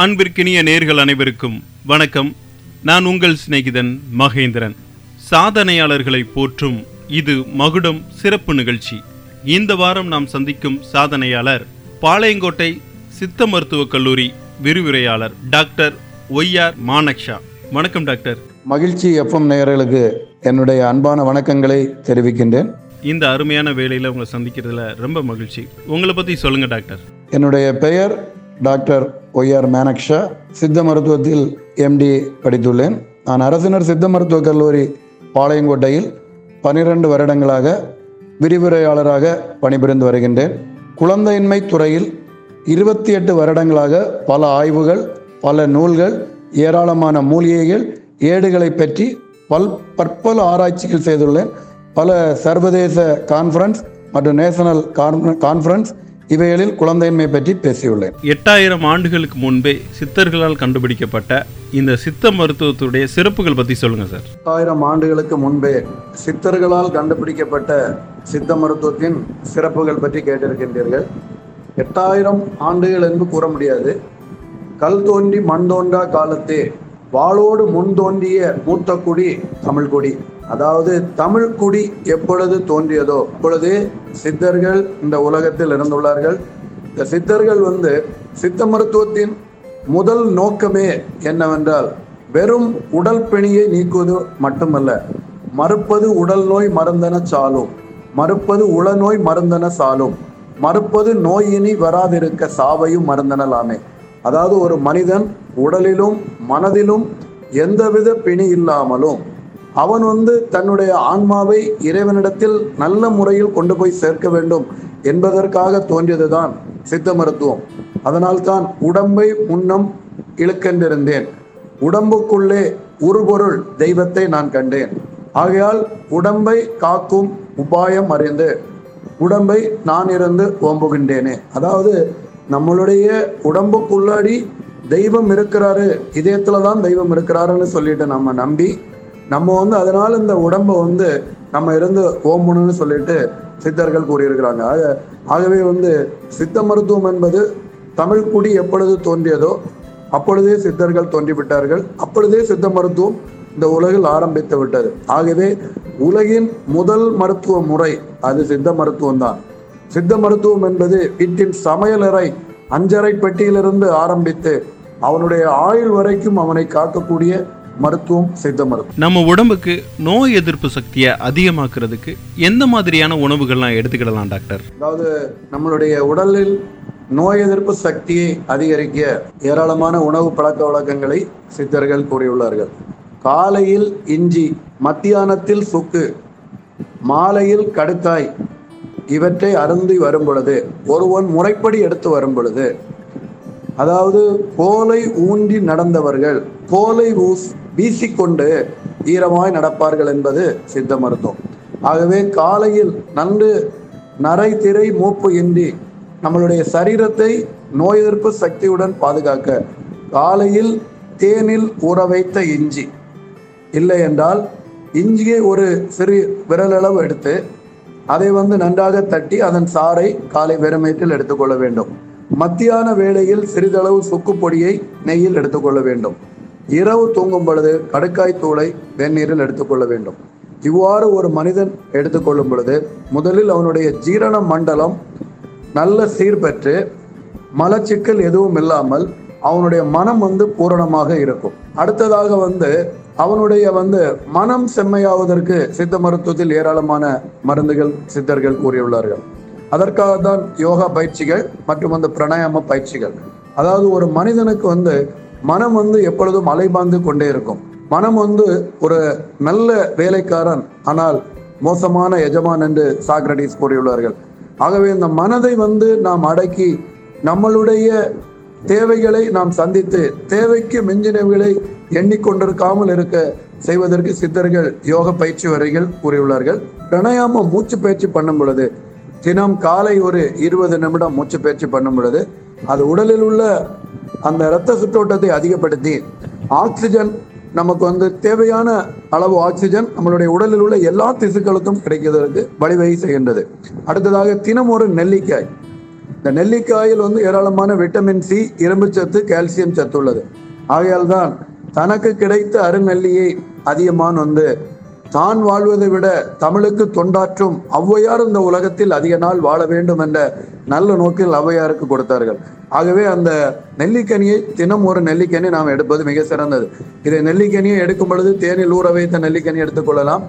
அன்பிற்கினிய நேர்கள் அனைவருக்கும் வணக்கம். நான் உங்கள் சிநேகிதன் மகேந்திரன். சாதனையாளர்களை போற்றும் இது மகுடம் சிறப்பு நிகழ்ச்சி. இந்த வாரம் நாம் சந்திக்கும் சாதனையாளர் பாளையங்கோட்டை சித்த மருத்துவக் கல்லூரி விரிவுரையாளர் டாக்டர் ஒய்ஆர் மானக்ஷா. வணக்கம் டாக்டர். மகிழ்ச்சி எஃப்எம் நேயர்களுக்கு என்னுடைய அன்பான வணக்கங்களை தெரிவிக்கின்றேன். இந்த அருமையான வேலையில் உங்களை சந்திக்கிறதுல ரொம்ப மகிழ்ச்சி. உங்களை பற்றி சொல்லுங்க டாக்டர். என்னுடைய பெயர் டாக்டர் ஒய்ஆர் மேனக்ஷா சித்த மருத்துவத்தில் எம்டி படித்துள்ளேன். நான் அரசினர் சித்த மருத்துவக் கல்லூரி பாளையங்கோட்டையில் பனிரெண்டு வருடங்களாக விரிவுரையாளராக பணிபுரிந்து வருகின்றேன். குழந்தையின்மை துறையில் இருபத்தி எட்டு வருடங்களாக பல ஆய்வுகள் பல நூல்கள் ஏராளமான மூலிகைகள் ஏடுகளை பற்றி பல் பற்பல ஆராய்ச்சிகள் செய்துள்ளேன். பல சர்வதேச கான்ஃபரன்ஸ் மற்றும் நேஷனல் கான்ஃபரன்ஸ் இவைகளில் குழந்தையின்மை பற்றி பேசியுள்ளேன். எட்டாயிரம் ஆண்டுகளுக்கு முன்பே சித்தர்களால் கண்டுபிடிக்கப்பட்ட இந்த சித்த மருத்துவத்துடைய சிறப்புகள் பற்றி சொல்லுங்க சார். ஆயிரம் ஆண்டுகளுக்கு முன்பே சித்தர்களால் கண்டுபிடிக்கப்பட்ட சித்த மருத்துவத்தின் சிறப்புகள் பற்றி கேட்டிருக்கின்றீர்கள். எட்டாயிரம் ஆண்டுகள் என்று கூற முடியாது. கல் தோன்றி மண் தோன்றா காலத்தே வாளோடு முன் தோன்றிய மூத்த குடி தமிழ் குடி அதாவது தமிழ் குடி எப்பொழுது தோன்றியதோ அப்பொழுதே சித்தர்கள் இந்த உலகத்தில் இருந்துள்ளார்கள். இந்த சித்தர்கள் வந்து சித்த மருத்துவத்தின் முதல் நோக்கமே என்னவென்றால் வெறும் உடல் பிணியை நீக்குவது மட்டுமல்ல மறுப்பது உடல் நோய் மருந்தன சாலும் மறுப்பது உளநோய் மருந்தன சாலும் மறுப்பது நோயினி வராதிருக்க சாவையும் மருந்தனலாமே. அதாவது ஒரு மனிதன் உடலிலும் மனதிலும் எந்தவித பிணி இல்லாமலும் அவன் வந்து தன்னுடைய ஆன்மாவை இறைவனிடத்தில் நல்ல முறையில் கொண்டு போய் சேர்க்க வேண்டும் என்பதற்காக தோன்றியதுதான் சித்த மருத்துவம். அதனால்தான் உடம்பை முன்னம் இழுக்கென்றிருந்தேன். உடம்புக்குள்ளே உருபொருள் தெய்வத்தை நான் கண்டேன். ஆகையால் உடம்பை காக்கும் உபாயம் அறிந்து உடம்பை நான் இருந்து ஓம்புகின்றேனே. அதாவது நம்மளுடைய உடம்புக்குள்ளாடி தெய்வம் இருக்கிறாரு இதயத்துல தான் தெய்வம் இருக்கிறாருன்னு சொல்லிட்டு நம்ம நம்பி நம்ம வந்து அதனால இந்த உடம்பை வந்து நம்ம இருந்து ஓம்பணும்னு சொல்லிட்டு சித்தர்கள் கூறியிருக்கிறாங்க. ஆக ஆகவே வந்து சித்த மருத்துவம் என்பது தமிழ் குடி எப்பொழுது தோன்றியதோ அப்பொழுதே சித்தர்கள் தோன்றிவிட்டார்கள். அப்பொழுதே சித்த மருத்துவம் இந்த உலகில் ஆரம்பித்து விட்டது. ஆகவே உலகின் முதல் மருத்துவ முறை அது சித்த மருத்துவம் தான் சித்த மருத்துவம் என்பது வீட்டின் சமையலறை அஞ்சரை பெட்டியிலிருந்து ஆரம்பித்து அவனுடைய ஆயுள் வரைக்கும் அவனை காக்கக்கூடிய மருத்துவம் சித்த மருத்துவம். நம்ம உடம்புக்கு நோய் எதிர்ப்பு சக்தியை அதிகமாக்குறதுக்கு எந்த மாதிரியான உணவுகள்லாம் எடுத்துக்கிடலாம் டாக்டர்? அதாவது நம்மளுடைய உடலில் நோய் எதிர்ப்பு சக்தியை அதிகரிக்க ஏராளமான உணவு பழக்க வழக்கங்களை சித்தர்கள் கூறியுள்ளார்கள். காலையில் இஞ்சி மத்தியானத்தில் சுக்கு மாலையில் கடுக்காய் இவற்றை அருந்தி வரும் பொழுது ஒருவன் முறைப்படி எடுத்து வரும் பொழுது அதாவது கோலை ஊன்றி நடந்தவர்கள் கோலை ஊஸ் வீசிக்கொண்டு ஈரமாய் நடப்பார்கள் என்பது சித்த மருத்துவம். ஆகவே காலையில் நன்று நரை திரை மூப்பு இன்றி நம்மளுடைய சரீரத்தை நோய் எதிர்ப்பு சக்தியுடன் பாதுகாக்க காலையில் தேனில் ஊற வைத்த இஞ்சி. இல்லை என்றால் இஞ்சியை ஒரு சிறு விரலளவு எடுத்து அதை வந்து நன்றாக தட்டி அதன் சாறை காலை வெறுமேற்றில் எடுத்துக்கொள்ள வேண்டும். மத்தியான வேளையில் சிறிதளவு சுக்கு பொடியை நெய்யில் எடுத்துக்கொள்ள வேண்டும். இரவு தூங்கும் பொழுது கடுக்காய் தூளை வெந்நீரில் எடுத்துக்கொள்ள வேண்டும். இவ்வாறு ஒரு மனிதன் எடுத்துக்கொள்ளும் பொழுது முதலில் அவனுடைய ஜீரண மண்டலம் நல்ல சீர்பெற்று மலச்சிக்கல் எதுவும் இல்லாமல் அவனுடைய மனம் வந்து பூரணமாக இருக்கும். அடுத்ததாக வந்து அவனுடைய வந்து மனம் செம்மையாவதற்கு சித்த மருத்துவத்தில் ஏராளமான மருந்துகள் சித்தர்கள் கூறியுள்ளார்கள். அதற்காக தான் யோகா பயிற்சிகள் மற்றும் அந்த பிரணாயாம பயிற்சிகள். அதாவது ஒரு மனிதனுக்கு வந்து மனம் வந்து எப்பொழுதும் அலைபாந்து கொண்டே இருக்கும். மனம் வந்து ஒரு நல்ல வேலைக்காரன் ஆனால் மோசமான எஜமான் என்று சாக்ரடிஸ் கூறியுள்ளார்கள். ஆகவே இந்த மனதை வந்து நாம் அடக்கி நம்மளுடைய தேவைகளை நாம் சந்தித்து தேவைக்கு மிஞ்சினவைகளை எண்ணிக்கொண்டிருக்காமல் இருக்க செய்வதற்கு சித்தர்கள் யோக பயிற்சி வரைகள் கூறியுள்ளார்கள். பிரணயாம மூச்சு பயிற்சி பண்ணும் பொழுது தினம் காலை ஒரு இருபது நிமிடம் மூச்சு பயிற்சி பண்ணும் பொழுது அது உடலில் உள்ள அந்த இரத்த சுற்றோட்டத்தை அதிகப்படுத்தி ஆக்சிஜன் நமக்கு வந்து தேவையான அளவு ஆக்சிஜன் நம்மளுடைய உடலில் உள்ள எல்லா திசுக்களுக்கும் கிடைக்கிறதுக்கு வழிவகை செய்கின்றது. அடுத்ததாக தினம் ஒரு நெல்லிக்காய். இந்த நெல்லிக்காயில் வந்து ஏராளமான விட்டமின் சி இரும்பு சத்து கால்சியம் சத்து உள்ளது. ஆகையால் தான் தனக்கு கிடைத்த அருநெல்லியை அதிகமான வந்து தான் வாழ்வதை விட தமிழுக்கு தொண்டாற்றும் ஔவையார் இந்த உலகத்தில் அதிக நாள் வாழ வேண்டும் என்ற நல்ல நோக்கில் ஔவையாருக்கு கொடுத்தார்கள். ஆகவே அந்த நெல்லிக்கனியை தினம் ஒரு நெல்லிக்கனி நாம் எடுப்பது மிக சிறந்தது. இதை நெல்லிக்கனியை எடுக்கும் பொழுது தேனில் ஊற வைத்த நெல்லிக்கனி எடுத்துக்கொள்ளலாம்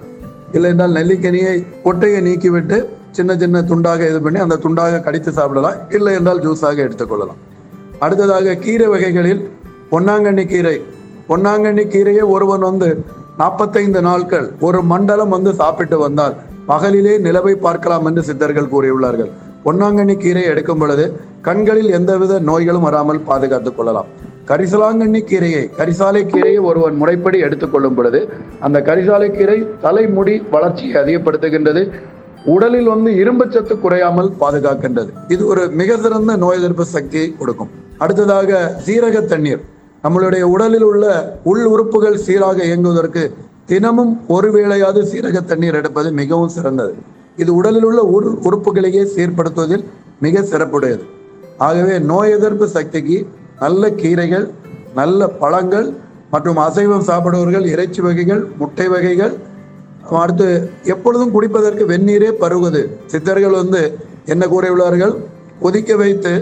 இல்லை என்றால் நெல்லிக்கனியை கொட்டையை நீக்கிவிட்டு சின்ன சின்ன துண்டாக இது பண்ணி அந்த துண்டாக கடித்து சாப்பிடலாம். இல்லை என்றால் ஜூஸாக எடுத்துக்கொள்ளலாம் அடுத்ததாக கீரை வகைகளில் பொன்னாங்கண்ணி கீரை. பொன்னாங்கண்ணி கீரையை ஒருவன் வந்து நாற்பத்தைந்து நாட்கள் ஒரு மண்டலம் வந்து சாப்பிட்டு வந்தால் பகலிலே நிலவை பார்க்கலாம் என்று சித்தர்கள் கூறியுள்ளார்கள். பொன்னாங்கண்ணி கீரை எடுக்கும் பொழுது கண்களில் எந்தவித நோய்களும் வராமல் பாதுகாத்துக் கொள்ளலாம். கரிசலாங்கண்ணி கீரையை கரிசாலை கீரையை ஒருவன் முறைப்படி எடுத்துக்கொள்ளும் பொழுது அந்த கரிசாலை கீரை தலைமுடி வளர்ச்சியை அதிகப்படுத்துகின்றது. உடலில் வந்து இரும்புச்சத்து குறையாமல் பாதுகாக்கின்றது. இது ஒரு மிக சிறந்த நோய் எதிர்ப்பு சக்தியை கொடுக்கும். அடுத்ததாக சீரக தண்ணீர். நம்மளுடைய உடலில் உள்ள உள் உறுப்புகள் சீராக இயங்குவதற்கு தினமும் ஒரு வேளையாவது சீரக தண்ணீர் எடுப்பது மிகவும் சிறந்தது. இது உடலில் உள்ள உரு உறுப்புகளையே சீர்படுத்துவதில் மிக சிறப்புடையது. ஆகவே நோய் எதிர்ப்பு சக்திக்கு நல்ல கீரைகள் நல்ல பழங்கள் மற்றும் அசைவம் சாப்பிடுவர்கள் இறைச்சி வகைகள் முட்டை வகைகள் அடுத்து எப்பொழுதும் குடிப்பதற்கு வெந்நீரே பருகுவது. சித்தர்கள் வந்து என்ன கூறியுள்ளார்கள்? கொதிக்க வைத்து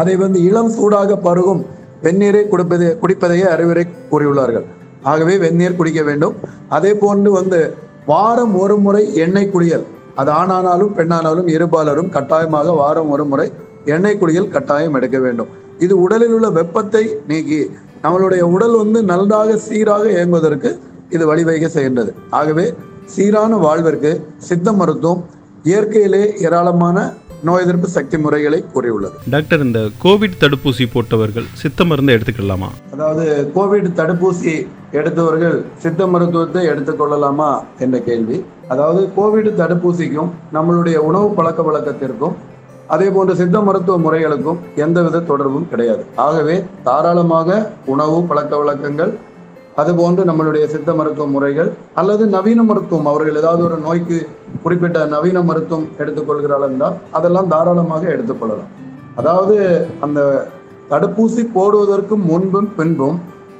அதை வந்து இளம் சூடாக பருகும் வெந்நீரை குடிப்பது குடிப்பதையே அறிவுரை கூறியுள்ளார்கள். ஆகவே வெந்நீர் குடிக்க வேண்டும். அதே போன்று வந்து வாரம் ஒரு முறை எண்ணெய் குளியல். அது ஆணானாலும் பெண்ணானாலும் இருபாலரும் கட்டாயமாக வாரம் ஒரு முறை எண்ணெய் குளியல் கட்டாயம் எடுக்க வேண்டும். இது உடலில் உள்ள வெப்பத்தை நீக்கி நம்மளுடைய உடல் வந்து நன்றாக சீராக இயங்குவதற்கு இது வழிவகை செய்கின்றது. ஆகவே சீரான வாழ்விற்கு சித்த மருத்துவம் இயற்கையிலே ஏராளமான நோய் எதிர்ப்பு சக்தி முறைகளை கூறியுள்ளது. டாக்டர் இந்த கோவிட் தடுப்பூசி போட்டவர்கள் சித்த மருந்து எடுத்துக்கலாமா? அதாவது கோவிட் தடுப்பூசி எடுத்தவர்கள் சித்த மருத்துவத்தை எடுத்துக்கொள்ளலாமா என்ற கேள்வி. அதாவது கோவிட் தடுப்பூசிக்கும் நம்மளுடைய உணவு பழக்க வழக்கத்திற்கும் அதே போன்ற சித்த மருத்துவ முறைகளுக்கும் எந்தவித தொடர்பும் கிடையாது. ஆகவே தாராளமாக உணவு பழக்க வழக்கங்கள் அதுபோன்று நம்மளுடைய சித்த மருத்துவ முறைகள் அல்லது நவீன மருத்துவம் அவர்கள் ஏதாவது ஒரு நோய்க்கு குறிப்பிட்ட நவீன மருத்துவம் எடுத்துக்கொள்கிறார்கள் என்றால் அதெல்லாம் தாராளமாக எடுத்துக்கொள்ளலாம் அதாவது அந்த தடுப்பூசி போடுவதற்கு முன்பும் பின்பும்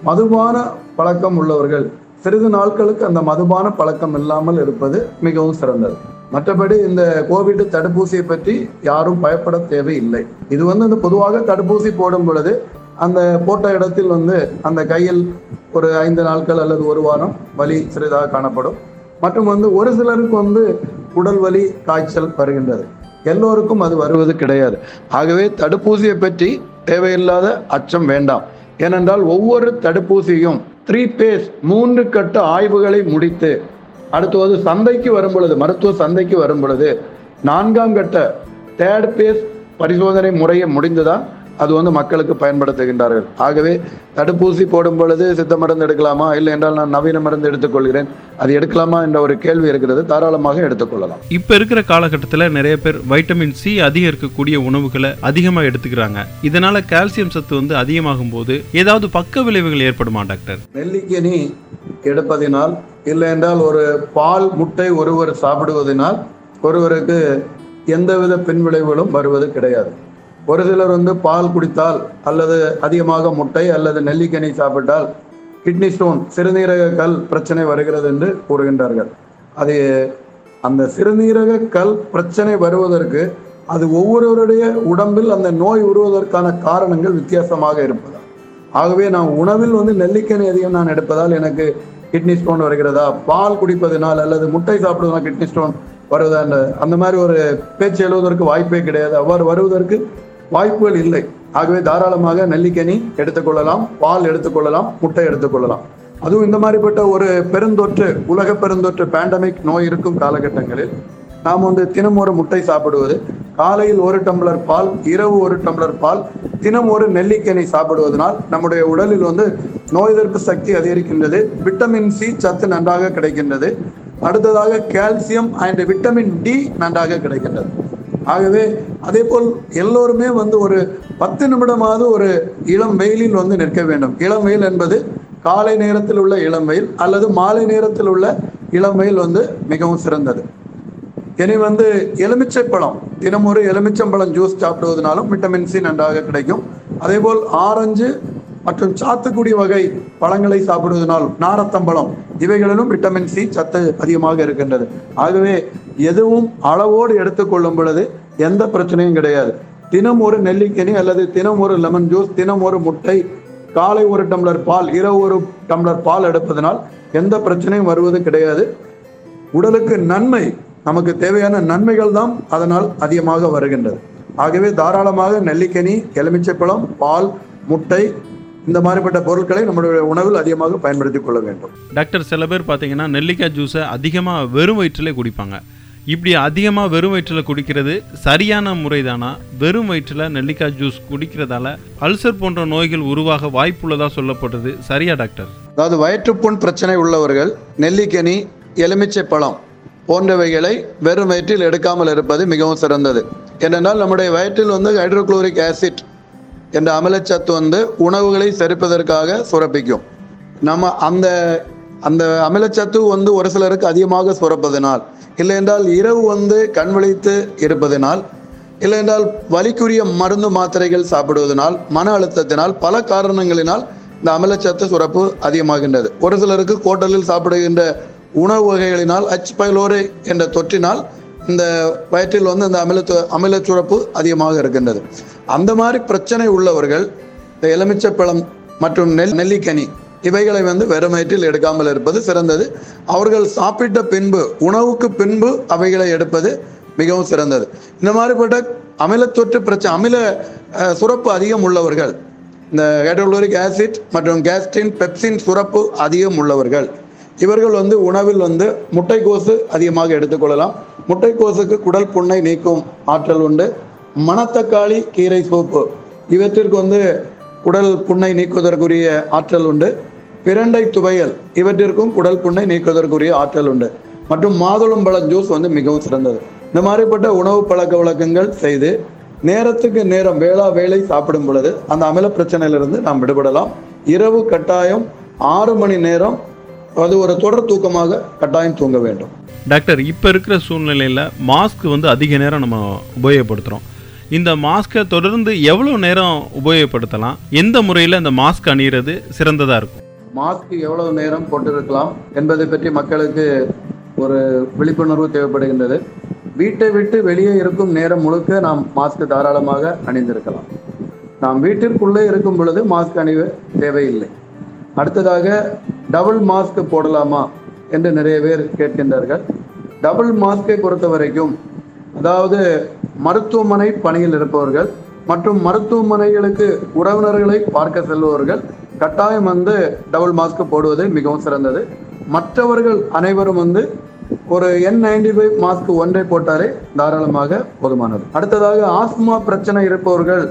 மதுபான பழக்கம் உள்ளவர்கள் சிறிது நாட்களுக்கு அந்த மதுபான பழக்கம் இல்லாமல் இருப்பது மிகவும் சிறந்தது. மற்றபடி இந்த கோவிட் தடுப்பூசியை பற்றி யாரும் பயப்பட தேவையில்லை. இது வந்து இந்த பொதுவாக தடுப்பூசி போடும் பொழுது அந்த போட்ட இடத்தில் வந்து அந்த கையில் ஒரு ஐந்து நாட்கள் அல்லது ஒரு வாரம் வலி சிறிதாக காணப்படும். மற்றும் வந்து ஒரு சிலருக்கு வந்து உடல் வலி காய்ச்சல் வருகின்றது. எல்லோருக்கும் அது வருவது கிடையாது. ஆகவே தடுப்பூசியை பற்றி தேவையில்லாத அச்சம் வேண்டாம். ஏனென்றால் ஒவ்வொரு தடுப்பூசியும் த்ரீ பேஸ் மூன்று கட்ட ஆய்வுகளை முடித்து அடுத்தது சந்தைக்கு வரும் பொழுது மருத்துவ சந்தைக்கு வரும் பொழுது நான்காம் கட்ட தேர்ட் பேஸ் பரிசோதனை முறையை முடிந்துதான் அது வந்து மக்களுக்கு பயன்படுத்துகின்றார்கள். ஆகவே தடுப்பூசி போடும் பொழுது சித்த மருந்து எடுக்கலாமா? இல்லை என்றால் நான் நவீன மருந்து எடுத்துக்கொள்கிறேன். அது எடுக்கலாமா என்ற ஒரு கேள்வி இருக்கிறது. தாராளமாக எடுத்துக்கொள்ளலாம். இப்ப இருக்கிற காலகட்டத்தில் நிறைய பேர் வைட்டமின் சி அதிகம் இருக்கக்கூடிய உணவுகளை அதிகமாக எடுத்துக்கிறாங்க. இதனால கால்சியம் சத்து வந்து அதிகமாகும் போது ஏதாவது பக்க விளைவுகள் ஏற்படுமா டாக்டர்? நெல்லிக்கனி எடுப்பதினால் இல்லை என்றால் ஒரு பால் முட்டை ஒருவர் சாப்பிடுவதனால் ஒருவருக்கு எந்தவித பின்விளைவுகளும் வருவது கிடையாது. ஒரு சிலர் வந்து பால் குடித்தால் அல்லது அதிகமாக முட்டை அல்லது நெல்லிக்கனி சாப்பிட்டால் கிட்னி ஸ்டோன் சிறுநீரக கல் பிரச்சனை வருகிறது என்று கூறுகின்றார்கள். அது அந்த சிறுநீரக கல் பிரச்சனை வருவதற்கு அது ஒவ்வொருவருடைய உடம்பில் அந்த நோய் உருவதற்கான காரணங்கள் வித்தியாசமாக இருப்பதால். ஆகவே நான் உணவில் வந்து நெல்லிக்கனி அதிகம் நான் எடுப்பதால் எனக்கு கிட்னி ஸ்டோன் வருகிறதா? பால் குடிப்பதனால் அல்லது முட்டை சாப்பிடுவதனால் கிட்னி ஸ்டோன் வருவதா அந்த மாதிரி ஒரு பேச்சு எழுவதற்கு வாய்ப்பே கிடையாது. அவ்வாறு வருவதற்கு வாய்ப்புகள் இல்லை. ஆகவே தாராளமாக நெல்லிக்கனி எடுத்துக்கொள்ளலாம் பால் எடுத்துக்கொள்ளலாம் முட்டை எடுத்துக்கொள்ளலாம். அதுவும் இந்த மாதிரிப்பட்ட ஒரு பெருந்தொற்று உலக பெருந்தொற்று பேண்டமிக் நோய் இருக்கும் காலகட்டங்களில் நாம் வந்து தினம் ஒரு முட்டை சாப்பிடுவது காலையில் ஒரு டம்ளர் பால் இரவு ஒரு டம்ளர் பால் தினம் ஒரு நெல்லிக்கனி சாப்பிடுவதனால் நம்முடைய உடலில் வந்து நோய் எதிர்ப்பு சக்தி அதிகரிக்கின்றது விட்டமின் சி சத்து நன்றாக கிடைக்கின்றது அடுத்ததாக கால்சியம் அண்ட் விட்டமின் டி நன்றாக கிடைக்கின்றது. ஆகவே அதே போல் எல்லோருமே வந்து ஒரு பத்து நிமிடமாவது ஒரு இளம் வெயிலில் வந்து நிற்க வேண்டும். இளம் வெயில் என்பது காலை நேரத்தில் உள்ள இளம் வெயில் அல்லது மாலை நேரத்தில் உள்ள இளம் வெயில் வந்து மிகவும் சிறந்தது. இனி வந்து எலுமிச்சை பழம் தினம் ஒரு எலுமிச்சம்பழம் ஜூஸ் சாப்பிடுவதனாலும் விட்டமின் சி நன்றாக கிடைக்கும். அதேபோல் ஆரஞ்சு மற்றும் சாத்துக்குடி வகை பழங்களை சாப்பிடுவதனால் நாரத்தம்பழம் இவைகளிலும் விட்டமின் சி சத்து அதிகமாக இருக்கின்றது. ஆகவே எதுவும் அளவோடு எடுத்துக்கொள்ளும் பொழுது எந்த பிரச்சனையும் கிடையாது. தினம் ஒரு நெல்லிக்கனி அல்லது தினம் ஒரு லெமன் ஜூஸ் தினம் ஒரு முட்டை காலை ஒரு டம்ளர் பால் இரவு ஒரு டம்ளர் பால் எடுப்பதனால் எந்த பிரச்சனையும் வருவது கிடையாது. உடலுக்கு நன்மை நமக்கு தேவையான நன்மைகள் தான் அதனால் அதிகமாக வருகின்றது. ஆகவே தாராளமாக நெல்லிக்கனி எலுமிச்சைப்பழம் பால் முட்டை இந்த மாதிரிப்பட்ட பொருட்களை நம்முடைய உணவில் அதிகமாக பயன்படுத்திக் கொள்ள வேண்டும். டாக்டர் சில பேர் பார்த்தீங்கன்னா நெல்லிக்காய் ஜூஸை அதிகமாக வெறும் வயிற்றிலே குடிப்பாங்க. இப்படி அதிகமாக வெறும் வயிற்றில் குடிக்கிறது சரியான முறைதானா? வெறும் வயிற்றில் நெல்லிக்காய் ஜூஸ் குடிக்கிறதால அல்சர் போன்ற நோய்கள் உருவாக வாய்ப்புள்ளதா சொல்லப்படுது சரியா டாக்டர்? அதாவது வயிற்றுப்புண் பிரச்சனை உள்ளவர்கள் நெல்லிக்கனி எலுமிச்சை பழம் போன்றவைகளை வெறும் வயிற்றில் எடுக்காமல் இருப்பது மிகவும் சிறந்தது. ஏனென்றால் நம்முடைய வயிற்றில் வந்து ஹைட்ரோகுளோரிக் ஆசிட் என்ற அமிலச்சத்து வந்து உணவுகளை செரிப்பதற்காக சுரப்பிக்கும். நம்ம அந்த அந்த அமிலச்சத்து வந்து ஒரு சிலருக்கு அதிகமாக சுரப்பதனால் இல்லை என்றால் இரவு வந்து கண் விழித்து இருப்பதனால் இல்லை என்றால் வலிக்குரிய மருந்து மாத்திரைகள் சாப்பிடுவதனால் மன அழுத்தத்தினால் பல காரணங்களினால் இந்த அமிலச்சத்து சுரப்பு அதிகமாகின்றது. ஒரு சிலருக்கு கோட்டலில் சாப்பிடுகின்ற உணவு வகைகளினால் அச் பைலோரை என்ற தொற்றினால் இந்த வயிற்றில் வந்து இந்த அமில அமில சுரப்பு அதிகமாக இருக்கின்றது. அந்த மாதிரி பிரச்சனை உள்ளவர்கள் இந்த எலுமிச்சப்பழம் மற்றும் நெல் நெல்லிக்கனி இவைகளை வந்து வெறும் வயிற்றில் எடுக்காமல் இருப்பது சிறந்தது. அவர்கள் சாப்பிட்ட பின்பு உணவுக்கு பின்பு அவைகளை எடுப்பது மிகவும் சிறந்தது. இந்த மாதிரிப்பட்ட அமிலத்தொற்று பிரச்சனை அமில சுரப்பு அதிகம் உள்ளவர்கள் இந்த ஹைட்ரோக்ளோரிக் ஆசிட் மற்றும் கேஸ்டின் பெப்சின் சுரப்பு அதிகம் உள்ளவர்கள் இவர்கள் வந்து உணவில் வந்து முட்டைக்கோசு அதிகமாக எடுத்துக்கொள்ளலாம். முட்டைக்கோசுக்கு குடல் புண்ணை நீக்கும் ஆற்றல் உண்டு. மணத்தக்காளி கீரை சோப்பு. இவற்றிற்கு வந்து குடல் புண்ணை நீக்குவதற்குரிய ஆற்றல் உண்டு. பிரண்டை துவையல் இவற்றிற்கும் குடல் புண்ணை நீக்குவதற்குரிய ஆற்றல் உண்டு. மற்றும் மாதுளம்பழம் ஜூஸ் வந்து மிகவும் சிறந்தது. இந்த மாதிரிப்பட்ட உணவு பழக்க வழக்கங்கள் செய்து நேரத்துக்கு நேரம் வேளா வேலை சாப்பிடும் பொழுது அந்த அமில பிரச்சனையிலிருந்து நாம் விடுபடலாம். இரவு கட்டாயம் ஆறு மணி நேரம் அது ஒரு தொடர் தூக்கமாக கட்டாயம் தூங்க வேண்டும். டாக்டர் இப்போ இருக்கிற சூழ்நிலையில் மாஸ்க் வந்து அதிக நேரம் நம்ம உபயோகப்படுத்துகிறோம் இந்த மாஸ்க்கை தொடர்ந்து எவ்வளோ நேரம் உபயோகப்படுத்தலாம்? எந்த முறையில் இந்த மாஸ்க் அணிகிறது சிறந்ததாக இருக்கும்? மாஸ்க் எவ்வளவு நேரம் போட்டிருக்கலாம் என்பதை பற்றி மக்களுக்கு ஒரு விழிப்புணர்வு தேவைப்படுகின்றது. வீட்டை விட்டு வெளியே இருக்கும் நேரம் முழுக்க நாம் மாஸ்க் தாராளமாக அணிந்திருக்கலாம். நாம் வீட்டிற்குள்ளே இருக்கும் பொழுது மாஸ்க் அணிவ தேவையில்லை. அடுத்ததாக டபுள் மாஸ்க் போடலாமா என்று நிறைய பேர் கேட்கின்றார்கள். டபுள் மாஸ்கை பொறுத்த வரைக்கும் அதாவது மருத்துவமனை பணியில் இருப்பவர்கள் மற்றும் மருத்துவமனைகளுக்கு உறவினர்களை பார்க்க செல்பவர்கள் கட்டாயம் வந்து டபுள் மாஸ்க் போடுவது மிகவும் சிறந்தது. மற்றவர்கள் அனைவரும் வந்து ஒரு என் நைன்டி ஃபைவ் மாஸ்க் ஒன்றை போட்டாலே தாராளமாக போதுமானது. அடுத்ததாக ஆஸ்மா பிரச்சனை இருப்பவர்கள்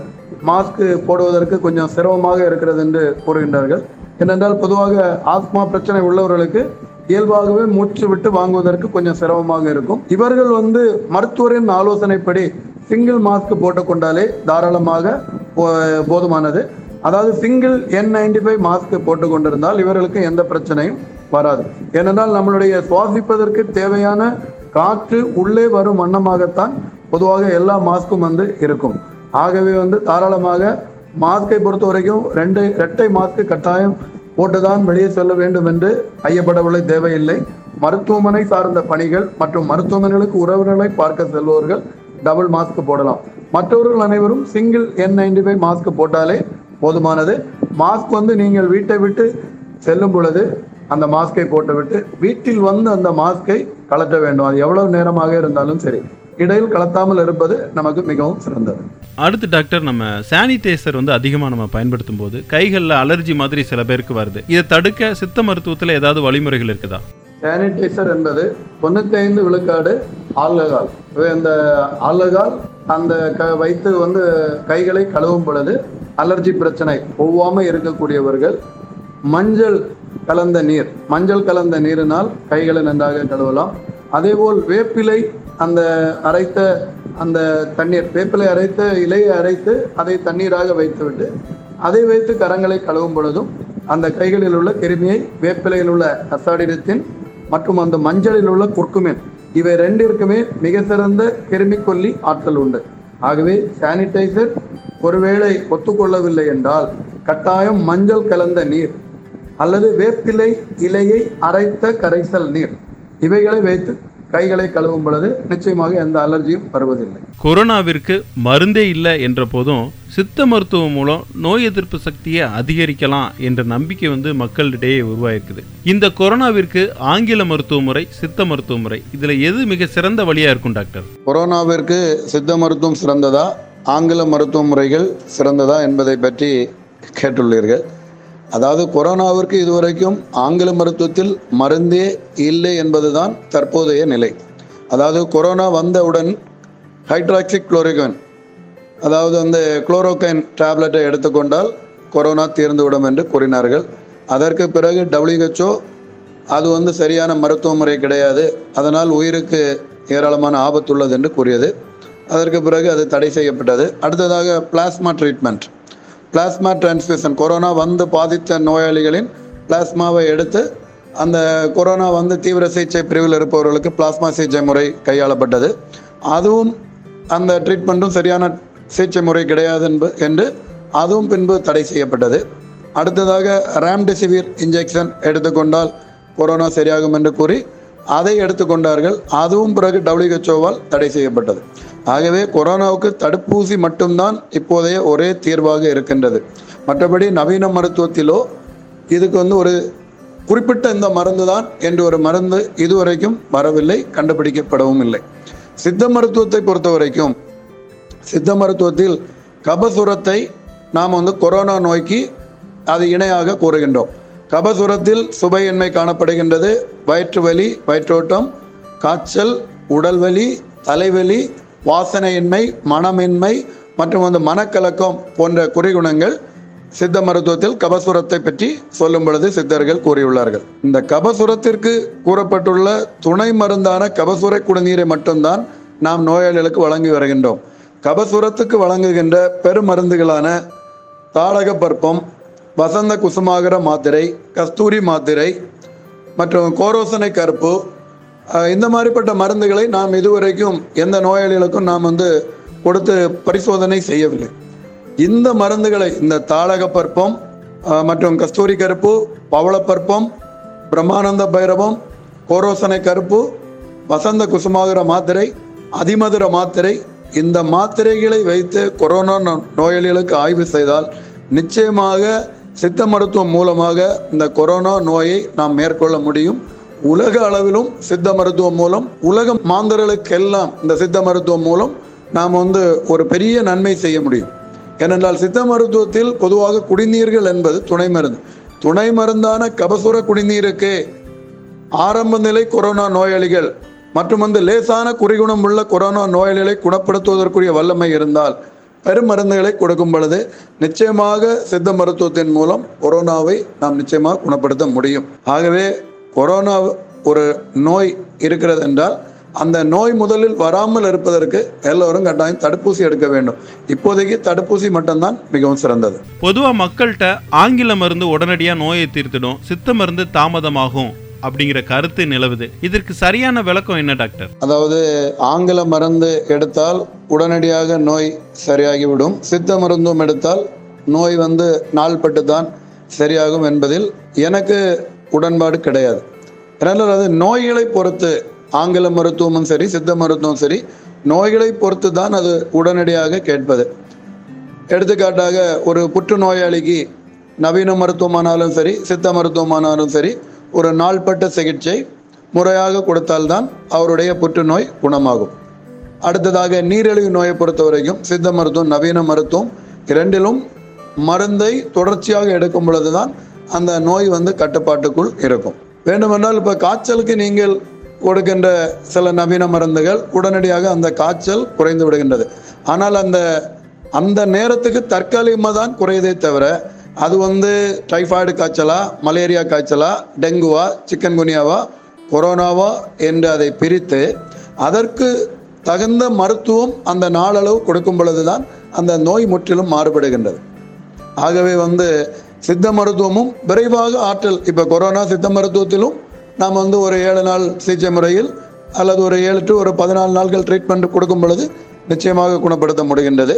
மாஸ்க் போடுவதற்கு கொஞ்சம் சிரமமாக இருக்கிறது என்று கூறுகின்றார்கள். ஏனென்றால் பொதுவாக ஆஸ்மா பிரச்சனை உள்ளவர்களுக்கு இயல்பாகவே மூச்சு விட்டு வாங்குவதற்கு கொஞ்சம் சிரமமாக இருக்கும். இவர்கள் வந்து மருத்துவரின் ஆலோசனைப்படி சிங்கிள் மாஸ்க் போட்டுக்கொண்டாலே தாராளமாக போ- போதுமானது. அதாவது single N ninety five mask போட்டு கொண்டிருந்தால் இவர்களுக்கு எந்த பிரச்சனையும் வராது. ஏனென்றால் நம்மளுடைய சுவாசிப்பதற்கு தேவையான காற்று உள்ளே வரும் வண்ணமாகத்தான் பொதுவாக எல்லா மாஸ்க்கும் வந்து இருக்கும். ஆகவே வந்து தாராளமாக மாஸ்கை பொறுத்த வரைக்கும் ரெண்டு இரட்டை மாஸ்க் கட்டாயம் போட்டுதான் வெளியே செல்ல வேண்டும் என்று ஐயப்படவில்லை தேவையில்லை. மருத்துவமனை சார்ந்த பணிகள் மற்றும் மருத்துவமனைகளுக்கு உறவினர்களை பார்க்க செல்பவர்கள் டபுள் மாஸ்க் போடலாம். மற்றவர்கள் அனைவரும் single N ninety five mask போட்டாலே போதுமானது. மாஸ்க் வந்து நீங்கள் வீட்டை விட்டு செல்லும் பொழுது அந்த மாஸ்கை போட்டுவிட்டு வீட்டில் வந்து அந்த மாஸ்கை கலட்ட வேண்டும். அது எவ்வளவு நேரமாக இருந்தாலும் சரி. இடையில் கலத்தாமல் இருப்பது நமக்கு மிகவும் சிறந்தது. அடுத்து டாக்டர் நம்ம சானிடைசர் வந்து அதிகமாக நம்ம பயன்படுத்தும் போது கைகளில் அலர்ஜி மாதிரி சில பேருக்கு வருது. இதை தடுக்க சித்த மருத்துவத்தில் ஏதாவது வழிமுறைகள் இருக்குதா? சானிடைசர் என்பது தொண்ணூத்தி ஐந்து விழுக்காடு ஆல்கஹால். இந்த ஆல்கஹால் அந்த க வைத்து வந்து கைகளை கழுவும் பொழுது அலர்ஜி பிரச்சனை ஒவ்வாம இருக்கக்கூடியவர்கள் மஞ்சள் கலந்த நீர் மஞ்சள் கலந்த நீரினால் கைகளை நன்றாக கழுவலாம். அதேபோல் வேப்பிலை அந்த அரைத்த அந்த தண்ணீர் வேப்பிலை அரைத்த இலையை அரைத்து அதை தண்ணீராக வைத்துவிட்டு அதை வைத்து கரங்களை கழுவும் பொழுதும் அந்த கைகளில் உள்ள கிருமியை வேப்பிலையில் உள்ள அசாடிரத்தின் மற்றும் அந்த மஞ்சளில் உள்ள குர்க்குமின் இவை ரெண்டிற்குமே மிக சிறந்த கிருமிக்கொல்லி ஆற்றல் உண்டு. ஆகவே சானிடைசர் ஒருவேளை ஒத்துக்கொள்ளவில்லை என்றால் கட்டாயம் மஞ்சள் கலந்த நீர் அல்லது வேப்பிலை இலையை அரைத்த கரைசல் நீர் இவைகளை வைத்து கைகளை கழுவும் பொழுது நிச்சயமாக எந்த அலர்ஜியும் வருவதில்லை. கொரோனாவிற்கு மருந்தே இல்லை என்ற போதும் சித்த மருத்துவம் மூலம் நோய் எதிர்ப்பு சக்தியை அதிகரிக்கலாம் என்ற நம்பிக்கை வந்து மக்களிடையே உருவாயிருக்குது. இந்த கொரோனாவிற்கு ஆங்கில மருத்துவ முறை சித்த மருத்துவ முறை இதுல எது மிக சிறந்த வழியா இருக்கும் டாக்டர்? கொரோனாவிற்கு சித்த மருத்துவம் சிறந்ததா ஆங்கில மருத்துவ முறைகள் சிறந்ததா என்பதை பற்றி கேட்டுள்ளீர்கள். அதாவது கொரோனாவிற்கு இதுவரைக்கும் ஆங்கில மருத்துவத்தில் மருந்தே இல்லை என்பதுதான் தற்போதைய நிலை. அதாவது கொரோனா வந்தவுடன் ஹைட்ராக்சி குளோரிகன் அதாவது அந்த குளோரோகைன் டேப்லெட்டை எடுத்துக்கொண்டால் கொரோனா தீர்ந்துவிடும் என்று கூறினார்கள். அதற்கு பிறகு டபிள்யூஹெச்ஓ அது வந்து சரியான மருத்துவ முறை கிடையாது. அதனால் உயிருக்கு ஏராளமான ஆபத்துள்ளது என்று கூறியது. அதற்கு பிறகு அது தடை செய்யப்பட்டது. அடுத்ததாக plasma treatment plasma transfusion corona வந்து பாதித்த நோயாளிகளின் பிளாஸ்மாவை எடுத்து அந்த கொரோனா வந்து தீவிர சிகிச்சை பிரிவில் இருப்பவர்களுக்கு பிளாஸ்மா சிகிச்சை முறை கையாளப்பட்டது. அதுவும் அந்த ட்ரீட்மெண்ட்டும் சரியான சிகிச்சை முறை கிடையாது என்று அதுவும் பின்பு தடை செய்யப்பட்டது. அடுத்ததாக ரேம்டெசிவிர் இன்ஜெக்ஷன் எடுத்துக்கொண்டால் கொரோனா சரியாகும் என்று கூறி அதை எடுத்துக்கொண்டார்கள். அதுவும் பிறகு டபிள்யூஹெச்ஓவால் தடை செய்யப்பட்டது. ஆகவே கொரோனாவுக்கு தடுப்பூசி மட்டும்தான் இப்போதைய ஒரே தீர்வாக இருக்கின்றது. மற்றபடி நவீன மருத்துவத்திலோ இதுக்கு வந்து ஒரு குறிப்பிட்ட இந்த மருந்து தான் என்று ஒரு மருந்து இதுவரைக்கும் வரவில்லை கண்டுபிடிக்கப்படவும் இல்லை. சித்த மருத்துவத்தை பொறுத்த வரைக்கும் சித்த மருத்துவத்தில் கபசுரத்தை நாம் வந்து கொரோனா நோய்க்கு அது இணையாக கூறுகின்றோம். கபசுரத்தில் சுவையின்மை காணப்படுகின்றது. வயிற்று வலி வயிற்றோட்டம் காய்ச்சல் உடல்வலி தலைவலி வாசனையின்மை மனமின்மை மற்றும் வந்து மனக்கலக்கம் போன்ற குறிகுணங்கள் சித்த மருத்துவத்தில் கபசுரத்தை பற்றி சொல்லும் பொழுது சித்தர்கள் கூறியுள்ளார்கள். இந்த கபசுரத்திற்கு கூறப்பட்டுள்ள துணை மருந்தான கபசுர குடிநீரை மட்டும்தான் நாம் நோயாளிகளுக்கு வழங்கி வருகின்றோம். கபசுரத்துக்கு வழங்குகின்ற பெருமருந்துகளான தாடக பற்பம் வசந்த குசுமாகர மாத்திரை கஸ்தூரி மாத்திரை மற்றும் கோரோசனை கருப்பு இந்த மாதிரிப்பட்ட மருந்துகளை நாம் இதுவரைக்கும் எந்த நோயாளிகளுக்கும் நாம் வந்து கொடுத்து பரிசோதனை செய்யவில்லை. இந்த மருந்துகளை இந்த தாளக பற்பம் மற்றும் கஸ்தூரி கருப்பு பவளப்பற்பம் பிரம்மானந்த பைரவம் கோரோசனை கருப்பு வசந்த குசுமாதுர மாத்திரை அதிமதுர மாத்திரை இந்த மாத்திரைகளை வைத்து கொரோனா நோ- நோயாளிகளுக்கு ஆய்வு செய்தால் நிச்சயமாக சித்த மருத்துவம் மூலமாக இந்த கொரோனா நோயை நாம் மேற்கொள்ள முடியும். உலக அளவிலும் சித்த மருத்துவம் மூலம் உலக மாந்தர்களுக்கெல்லாம் இந்த சித்த மருத்துவம் மூலம் நாம் வந்து ஒரு பெரிய நன்மை செய்ய முடியும். ஏனென்றால் சித்த மருத்துவத்தில் பொதுவாக குடிநீர்கள் என்பது துணை மருந்து. துணை மருந்தான கபசுர குடிநீருக்கு ஆரம்ப நிலை கொரோனா நோயாளிகள் மற்றும் வந்து லேசான குறிகுணம் உள்ள கொரோனா நோயாளிகளை குணப்படுத்துவதற்குரிய வல்லமை இருந்தால் பெருமருந்துகளை கொடுக்கும் பொழுது நிச்சயமாக சித்த மருத்துவத்தின் மூலம் கொரோனாவை நாம் நிச்சயமாக குணப்படுத்த முடியும். ஆகவே கொரோனா ஒரு நோய் இருக்கிறது என்றால் அந்த நோய் முதலில் வராமல் இருப்பதற்கு எல்லோரும் கட்டாயம் தடுப்பூசி எடுக்க வேண்டும். இப்போதைக்கு தடுப்பூசி மட்டும்தான் மிகவும் சிறந்தது. பொதுவா மக்கள்கிட்ட ஆங்கில மருந்து உடனடியா நோயை தீர்த்திடும் சித்த மருந்து தாமதமாகும் அப்படிங்கிற கருத்து நிலவுது. இதற்கு சரியான விளக்கம் என்ன டாக்டர்? அதாவது ஆங்கில மருந்து எடுத்தால் உடனடியாக நோய் சரியாகிவிடும். சித்த மருந்தும் எடுத்தால் நோய் வந்து நாள்பட்டு தான் சரியாகும் என்பதில் எனக்கு உடன்பாடு கிடையாது. ஏன்னா அது நோய்களை பொறுத்து ஆங்கில மருத்துவமும் சரி சித்த மருத்துவம் சரி நோய்களை பொறுத்து தான் அது உடனடியாக கேட்பது. எடுத்துக்காட்டாக ஒரு புற்றுநோயாளிக்கு நவீன மருத்துவமானாலும் சரி சித்த மருத்துவமானாலும் சரி ஒரு நாள்பட்ட சிகிச்சை முறையாக கொடுத்தால்தான் அவருடைய புற்றுநோய் குணமாகும். அடுத்ததாக நீரிழிவு நோயை பொறுத்த வரைக்கும் சித்த மருத்துவம் நவீன மருத்துவம் இரண்டிலும் மருந்தை தொடர்ச்சியாக எடுக்கும் பொழுதுதான் அந்த நோய் வந்து கட்டுப்பாட்டுக்குள் இருக்கும். வேண்டுமென்றால் இப்போ காய்ச்சலுக்கு நீங்கள் கொடுக்கின்ற சில நவீன மருந்துகள் உடனடியாக அந்த காய்ச்சல் குறைந்து விடுகின்றது. ஆனால் அந்த அந்த நேரத்துக்கு தற்காலிகமாக தான் குறையதே தவிர அது வந்து டைஃபாய்டு காய்ச்சலா மலேரியா காய்ச்சலா டெங்குவா சிக்கன்குனியாவா கொரோனாவா என்று அதை பிரித்து அதற்கு தகுந்த மருத்துவம் அந்த நாளளவு கொடுக்கும் பொழுது தான் அந்த நோய் முற்றிலும் மாறுபடுகின்றது. ஆகவே வந்து சித்த மருத்துவமும் விரைவாக ஆற்றல். இப்போ கொரோனா சித்த மருத்துவத்திலும் நாம் வந்து ஒரு ஏழு நாள் சிகிச்சை முறையில் அல்லது ஒரு ஏழு டு ஒரு பதினாலு நாட்கள் ட்ரீட்மெண்ட் கொடுக்கும் பொழுது நிச்சயமாக குணப்படுத்த முடிகின்றது.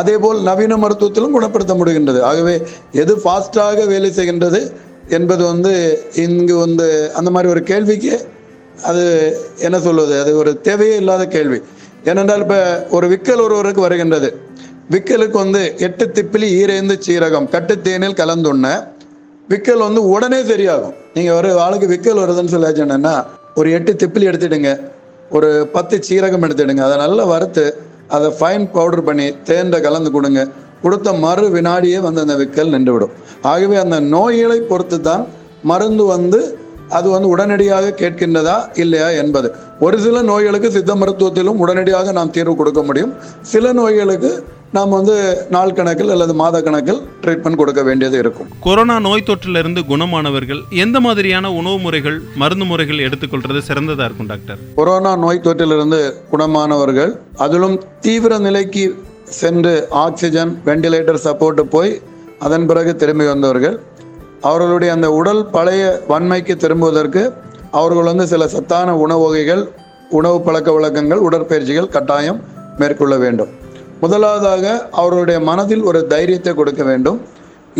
அதே போல் நவீன மருத்துவத்திலும் குணப்படுத்த முடிகின்றது. ஆகவே எது ஃபாஸ்டாக வேலை செய்கின்றது என்பது வந்து இங்கு வந்து அந்த மாதிரி ஒரு கேள்விக்கு அது என்ன சொல்வது? அது ஒரு தேவையே இல்லாத கேள்வி. ஏனென்றால் இப்போ ஒரு விக்கல் ஒருவருக்கு வருகின்றது. விக்கலுக்கு வந்து எட்டு திப்பிலி ஈரேந்து சீரகம் கட்டுத்தேனில் கலந்துண்ண. விக்கல் வந்து உடனே சரியாகும். நீங்கள் ஒரு ஆளுக்கு விக்கல் வருதுன்னு சொல்லாச்சுன்னா ஒரு எட்டு திப்பிலி எடுத்துடுங்க. ஒரு பத்து சீரகம் எடுத்துடுங்க. அதை நல்லா வறுத்து அதை ஃபைன் பவுடர் பண்ணி தேனில் கலந்து கொடுங்க. கொடுத்த மறு வினாடியே வந்து அந்த விக்கல் நின்றுவிடும். ஆகவே அந்த நோய்களை பொறுத்து தான் மருந்து வந்து அது வந்து உடனடியாக கேட்கின்றதா இல்லையா என்பது. ஒரு சில நோய்களுக்கு சித்த மருத்துவத்திலும் உடனடியாக நாம் தீர்வு கொடுக்க முடியும். சில நோய்களுக்கு நாம் வந்து நாள் கணக்கில் அல்லது மாத கணக்கில் ட்ரீட்மெண்ட் கொடுக்க வேண்டியது இருக்கும். கொரோனா நோய் தொற்றிலிருந்து குணமானவர்கள் எந்த மாதிரியான உணவு முறைகள் மருந்து முறைகள் எடுத்துக்கொள்றது சிறந்ததா இருக்கும் டாக்டர்? கொரோனா நோய் தொற்றிலிருந்து குணமானவர்கள் அதிலும் தீவிர நிலைக்கு சென்று ஆக்சிஜன் வெண்டிலேட்டர் சப்போர்ட் போய் அதன் பிறகு திரும்பி வந்தவர்கள் அவர்களுடைய அந்த உடல் பழைய வன்மைக்கு திரும்புவதற்கு அவர்கள் வந்து சில சத்தான உணவு வகைகள் உணவு பழக்க வழக்கங்கள் உடற்பயிற்சிகள் கட்டாயம் மேற்கொள்ள வேண்டும். முதலாவதாக அவர்களுடைய மனதில் ஒரு தைரியத்தை கொடுக்க வேண்டும்.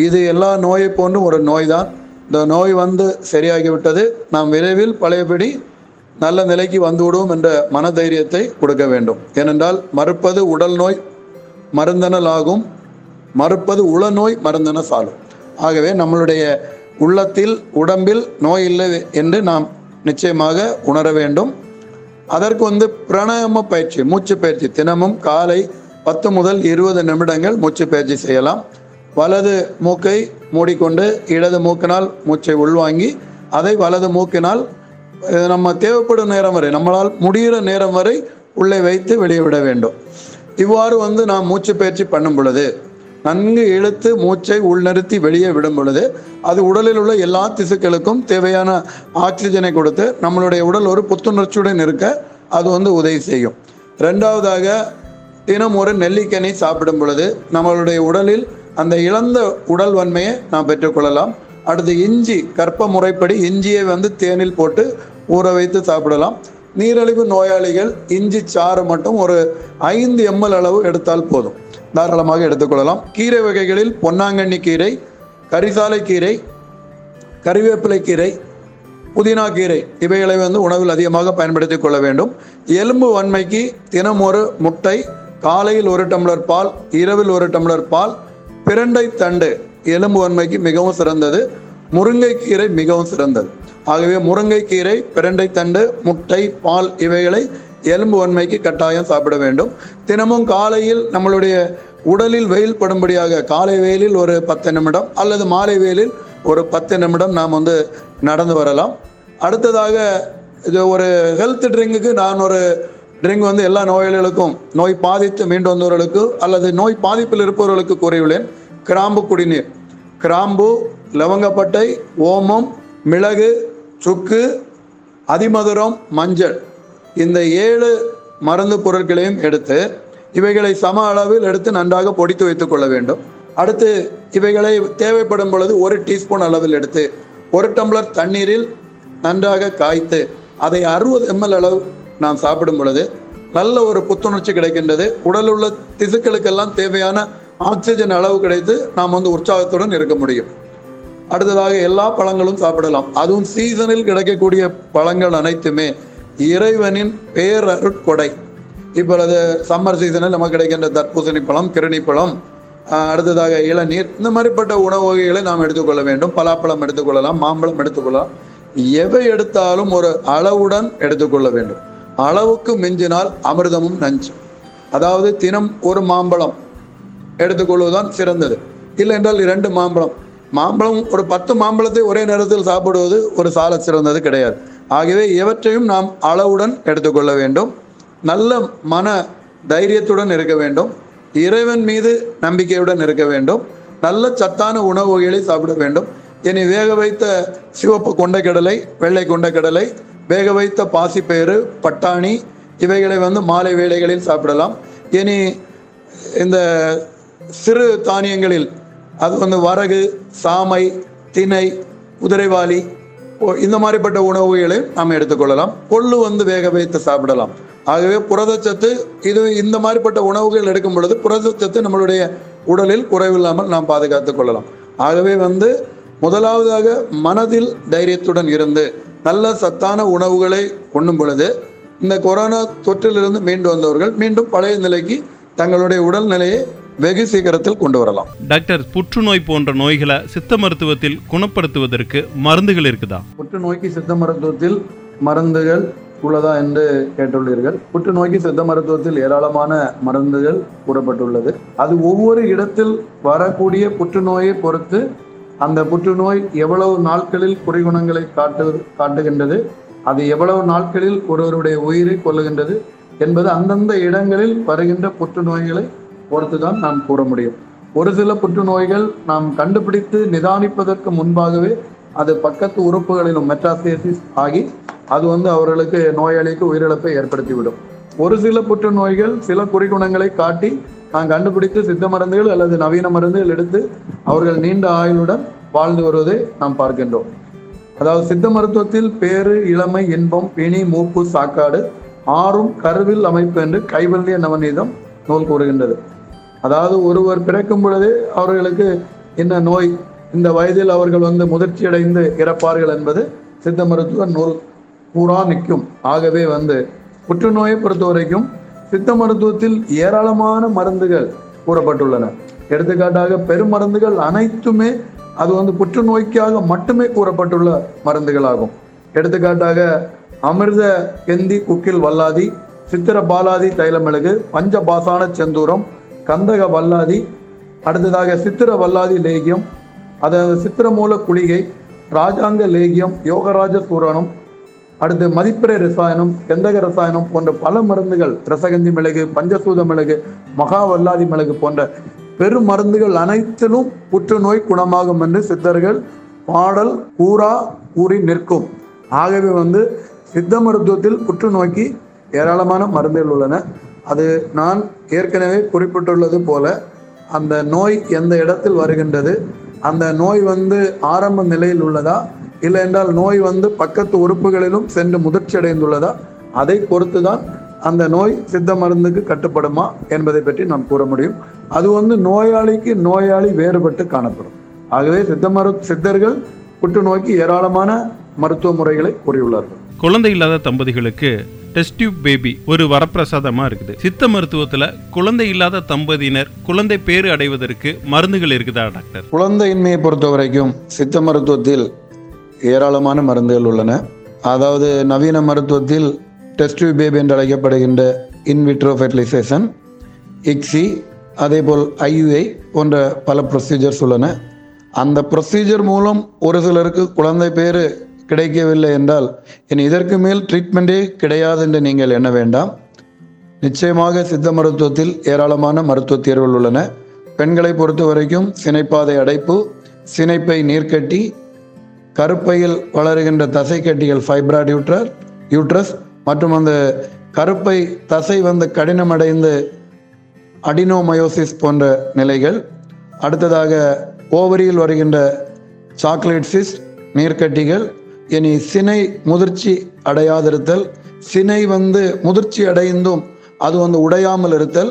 இது எல்லா நோயை போன்றும் ஒரு நோய் தான் இந்த நோய் வந்து சரியாகிவிட்டது. நாம் விரைவில் பழையபடி நல்ல நிலைக்கு வந்துவிடுவோம் என்ற என்ற மனதைரியத்தை கொடுக்க வேண்டும். ஏனென்றால் மறுப்பது உடல் நோய் மருந்தனல் ஆகும். மறுப்பது உளநோய் மருந்தன சாலும். ஆகவே நம்மளுடைய உள்ளத்தில் உடம்பில் நோய் இல்லை என்று நாம் நிச்சயமாக உணர வேண்டும். அதற்கு வந்து பிராணாயாம பயிற்சி மூச்சு பயிற்சி தினமும் காலை பத்து முதல் இருபது நிமிடங்கள் மூச்சு பயிற்சி செய்யலாம். வலது மூக்கை மூடிக்கொண்டு இடது மூக்கினால் மூச்சை உள்வாங்கி அதை வலது மூக்கினால் நம்ம தேவைப்படும் நேரம் வரை நம்மளால் முடிகிற நேரம் வரை உள்ளே வைத்து வெளியே விட வேண்டும். இவ்வாறு வந்து நாம் மூச்சு பயிற்சி பண்ணும் பொழுது நன்கு இழுத்து மூச்சை உள்நிறுத்தி வெளியே விடும் பொழுது அது உடலில் உள்ள எல்லா திசுக்களுக்கும் தேவையான ஆக்சிஜனை கொடுத்து நம்மளுடைய உடல் ஒரு புத்துணர்ச்சியுடன் இருக்க அது வந்து உதவி செய்யும். ரெண்டாவதாக தினம் ஒரு நெல்லிக்கனி சாப்பிடும் பொழுது நம்மளுடைய உடலில் அந்த இழந்த உடல் வன்மையை நாம் பெற்றுக்கொள்ளலாம் அடுத்து இஞ்சி கற்ப முறைப்படி இஞ்சியை வந்து தேனில் போட்டு ஊற வைத்து சாப்பிடலாம். நீரிழிவு நோயாளிகள் இஞ்சி சாறு மட்டும் ஒரு ஐந்து எம்எல் அளவு எடுத்தால் போதும். தாராளமாக எடுத்துக்கொள்ளலாம் கீரை வகைகளில் பொன்னாங்கண்ணி கீரை கரிசாலை கீரை கறிவேப்பிலை கீரை புதினா கீரை இவைகளை வந்து உணவில் அதிகமாக பயன்படுத்திக் கொள்ள வேண்டும். எலும்பு வன்மைக்கு தினம் ஒரு முட்டை காலையில் ஒரு டம்ளர் பால் இரவில் ஒரு டம்ளர் பால் பிரண்டை தண்டு எலும்பு வன்மைக்கு மிகவும் சிறந்தது முருங்கைக்கீரை மிகவும் சிறந்தது. ஆகவே முருங்கைக்கீரை பிரண்டை தண்டு முட்டை பால் இவைகளை எலும்பு வன்மைக்கு கட்டாயம் சாப்பிட வேண்டும். தினமும் காலையில் நம்மளுடைய உடலில் வெயில் படும்படியாக காலை வெயிலில் ஒரு பத்து நிமிடம் அல்லது மாலை வெயிலில் ஒரு பத்து நிமிடம் நாம் வந்து நடந்து வரலாம். அடுத்ததாக இது ஒரு ஹெல்த் ட்ரிங்குக்கு நான் ஒரு ட்ரிங்க் வந்து எல்லா நோயாளிகளுக்கும் நோய் பாதித்து மீண்டு வந்தவர்களுக்கு அல்லது நோய் பாதிப்பில் இருப்பவர்களுக்கு கூறியுள்ளேன். கிராம்பு குடிநீர். கிராம்பு லவங்கப்பட்டை ஓமம் மிளகு சுக்கு அதிமதுரம் மஞ்சள் இந்த ஏழு மருந்து பொருட்களையும் எடுத்து இவைகளை சம அளவில் எடுத்து நன்றாக பொடித்து வைத்துக் கொள்ள வேண்டும். அடுத்து இவைகளை தேவைப்படும் பொழுது ஒரு டீஸ்பூன் அளவில் எடுத்து ஒரு டம்ளர் தண்ணீரில் நன்றாக காய்த்து அதை அறுபது எம்எல் அளவு நாம் சாப்பிடும் பொழுது நல்ல ஒரு புத்துணர்ச்சி கிடைக்கின்றது. உடல் உள்ள திசுக்களுக்கெல்லாம் தேவையான ஆக்சிஜன் அளவு கிடைத்து நாம் வந்து உற்சாகத்துடன் இருக்க முடியும். அடுத்ததாக எல்லா பழங்களும் சாப்பிடலாம். அதுவும் சீசனில் கிடைக்கக்கூடிய பழங்கள் அனைத்துமே. இறைவனின் பேரருட்கொடை. இப்பொழுது சம்மர் சீசனில் நமக்கு கிடைக்கின்ற தர்பூசணி பழம் கிருணி பழம் அடுத்ததாக இளநீர். இந்த மாதிரிப்பட்ட உணவு வகைகளை நாம் எடுத்துக்கொள்ள வேண்டும். பலாப்பழம் எடுத்துக்கொள்ளலாம் மாம்பழம் எடுத்துக்கொள்ளலாம். எவை எடுத்தாலும் ஒரு அளவுடன் எடுத்துக்கொள்ள வேண்டும். அளவுக்கு மிஞ்சினால் அமிர்தமும் நஞ்சு. அதாவது தினம் ஒரு மாம்பழம் எடுத்துக்கொள்வதுதான் சிறந்தது. இல்லை என்றால் இரண்டு மாம்பழம். மாம்பழம் ஒரு பத்து மாம்பழத்தை ஒரே நேரத்தில் சாப்பிடுவது ஒரு சால சிறந்தது கிடையாது. ஆகவே இவற்றையும் நாம் அளவுடன் எடுத்துக்கொள்ள வேண்டும். நல்ல மன தைரியத்துடன் இருக்க வேண்டும். இறைவன் மீது நம்பிக்கையுடன் இருக்க வேண்டும். நல்ல சத்தான உணவு வகைகளை சாப்பிட வேண்டும். இனி வேக வைத்த சிவப்பு கொண்டைக்கடலை வெள்ளை கொண்டைக்கடலை வேக வைத்த பாசிப்பயிறு பட்டாணி இவைகளை வந்து மாலை வேளைகளில் சாப்பிடலாம். இனி இந்த சிறு தானியங்களில் அது வந்து வரகு சாமை திணை குதிரைவாளி ஓ, இந்த மாதிரிப்பட்ட உணவுகளை நாம் எடுத்துக்கொள்ளலாம். கொள்ளு வந்து வேக வைத்து சாப்பிடலாம். ஆகவே புரதச்சத்து இது இந்த மாதிரிப்பட்ட உணவுகள் எடுக்கும் பொழுது புரதச்சத்து நம்மளுடைய உடலில் குறைவில்லாமல் நாம் பாதுகாத்துக் கொள்ளலாம். ஆகவே வந்து முதலாவதாக மனதில் தைரியத்துடன் இருந்து நல்ல சத்தான உணவுகளை உண்ணும் பொழுது இந்த கொரோனா தொற்றிலிருந்து மீண்டு வந்தவர்கள் மீண்டும் பழைய நிலைக்கு தங்களுடைய உடல்நிலையை வெகு சீக்கிரத்தில் கொண்டு வரலாம். டாக்டர் புற்றுநோய் போன்ற நோய்களை சித்த மருத்துவத்தில் குணப்படுத்துவதற்கு மருந்துகள் இருக்குதா? புற்றுநோய்க்கு சித்த மருத்துவத்தில் மருந்துகள் உள்ளதா என்று கேட்டுள்ளீர்கள். புற்றுநோய்க்கு சித்த மருத்துவத்தில் ஏராளமான மருந்துகள் கூறப்பட்டுள்ளது. அது ஒவ்வொரு இடத்தில் வரக்கூடிய புற்றுநோயை பொறுத்து அந்த புற்றுநோய் எவ்வளவு நாட்களில் குறைகுணங்களை காட்டு காட்டுகின்றது? அது எவ்வளவு நாட்களில் ஒருவருடைய உயிரை கொள்ளுகின்றது என்பது அந்தந்த இடங்களில் வருகின்ற புற்றுநோய்களை பொறுத்துதான் நாம் கூற முடியும். ஒரு சில புற்றுநோய்கள் நாம் கண்டுபிடித்து நிதானிப்பதற்கு முன்பாகவே அது பக்கத்து உறுப்புகளிலும் மெட்டாஸ்டேசிஸ் ஆகி அது வந்து அவர்களுக்கு நோயாளிக்கு உயிரிழப்பை ஏற்படுத்திவிடும். ஒரு சில புற்றுநோய்கள் சில குறிகுணங்களை காட்டி நாம் கண்டுபிடித்து சித்த மருந்துகள் அல்லது நவீன மருந்துகள் எடுத்து அவர்கள் நீண்ட ஆயுளுடன் வாழ்ந்து வருவதை நாம் பார்க்கின்றோம். அதாவது சித்த மருத்துவத்தில் பேரு இளமை இன்பம் பிணி மூப்பு சாக்காடு ஆறும் கருவில் அமைப்பு என்று கைவல்லிய நவநீதம் நூல் கூறுகின்றது. அதாவது ஒருவர் பிறக்கும் பொழுதே அவர்களுக்கு என்ன நோய் இந்த வயதில் அவர்கள் வந்து முதிர்ச்சியடைந்து இறப்பார்கள் என்பது சித்த மருத்துவ நூல் பூரா நிற்கும். ஆகவே வந்து புற்றுநோயை பொறுத்த வரைக்கும் சித்த மருத்துவத்தில் ஏராளமான மருந்துகள் கூறப்பட்டுள்ளன. எடுத்துக்காட்டாக பெருமருந்துகள் அனைத்துமே அது வந்து புற்றுநோய்க்காக மட்டுமே கூறப்பட்டுள்ள மருந்துகளாகும். எடுத்துக்காட்டாக அமிர்த கெந்தி குக்கில் வல்லாதி சித்திர பாலாதி தைலமிளகு பஞ்ச பாசான செந்தூரம் கந்தக வல்லாதி அடுத்ததாக சித்திர வல்லாதி லேகியம் அதாவது சித்திரமூல குளிகை ராஜாங்க லேகியம் யோகராஜ சூரணம் அடுத்து மதிப்பிறை ரசாயனம் கந்தக ரசாயனம் போன்ற பல மருந்துகள் ரசகந்தி மிளகு பஞ்சசூத மிளகு மகாவல்லாதி மிளகு போன்ற பெரும் மருந்துகள் அனைத்திலும் புற்றுநோய் குணமாகும் என்று சித்தர்கள் பாடல் கூறா கூறி நிற்கும். ஆகவே வந்து சித்த மருத்துவத்தில் புற்றுநோய்க்கு ஏராளமான மருந்துகள் உள்ளன. அது நான் ஏற்கனவே குறிப்பிட்டுள்ளது போல அந்த நோய் எந்த இடத்தில் வருகின்றது அந்த நோய் வந்து ஆரம்ப நிலையில் உள்ளதா? இல்லை என்றால் நோய் வந்து பக்கத்து உறுப்புகளிலும் சென்று முதிர்ச்சி அடைந்துள்ளதா? அதை பொறுத்து தான் அந்த நோய் சித்த மருந்துக்கு கட்டுப்படுமா என்பதை பற்றி நாம் கூற முடியும். அது வந்து நோயாளிக்கு நோயாளி வேறுபட்டு காணப்படும். ஆகவே சித்த மரு சித்தர்கள் புற்றுநோய்க்கு ஏராளமான மருத்துவ முறைகளை கூறியுள்ளார்கள். குழந்தை இல்லாத தம்பதிகளுக்கு டெஸ்ட் டியூப் பேபி ஒரு வரப்பிரசாதமா இருக்குது. சித்த மருத்துவத்துல குழந்தை இல்லாத தம்பதியினர் குழந்தை பேறு அடைவதற்கு மருந்துகள் இருக்குதா டாக்டர்? குழந்தையின்மையை பொறுத்த வரைக்கும் சித்த மருத்துவத்தில் ஏராளமான மருந்துகள் உள்ளன. அதாவது நவீன மருத்துவத்தில் டெஸ்ட் பேபி என்று அழைக்கப்படுகின்ற இன்விட்ரோ ஃபெர்டிலைசேஷன் இக்ஸி அதேபோல் ஐயுஐ போன்ற பல ப்ரொசீஜர்ஸ் உள்ளன. அந்த ப்ரொசீஜர் மூலம் ஒரு சிலருக்கு குழந்தை பேர் கிடைக்கவில்லை என்றால் இனி இதற்கு மேல் ட்ரீட்மெண்ட்டே கிடையாது என்று நீங்கள் எண்ண வேண்டாம். நிச்சயமாக சித்த மருத்துவத்தில் ஏராளமான மருத்துவ தீர்வுகள் உள்ளன. பெண்களை பொறுத்த வரைக்கும் சினைப்பாதை அடைப்பு சினைப்பை நீர்க்கட்டி கருப்பையில் வளருகின்ற தசை கட்டிகள் ஃபைப்ராய்ட் யூட்ரர் யூட்ரஸ் மற்றும் அந்த கருப்பை தசை வந்து கடினமடைந்து அடினோமயோசிஸ் போன்ற நிலைகள் அடுத்ததாக ஓவரியில் வருகின்ற சாக்லேட் சிஸ்ட் நீர்க்கட்டிகள் இனி சினை முதிர்ச்சி அடையாதிருத்தல். சினை வந்து முதிர்ச்சி அடைந்தும் அது வந்து உடையாமல் இருத்தல்.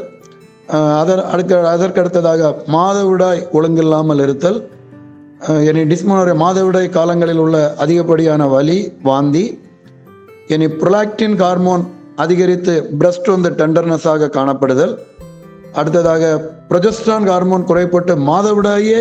அதர் அடுக்க அதற்கடுத்ததாக மாதவிடாய் ஒழுங்கில்லாமல் இருத்தல். இனி டிஸ்மோனோரிய மாதவிடாய் காலங்களில் உள்ள அதிகப்படியான வலி வாந்தி. இனி புரலாக்டின் ஹார்மோன் அதிகரித்து பிரஸ்ட் வந்து டெண்டர்னஸாக காணப்படுதல். அடுத்ததாக ப்ரொஜெஸ்ட்ரான் ஹார்மோன் குறைப்பட்டு மாதவிடாயே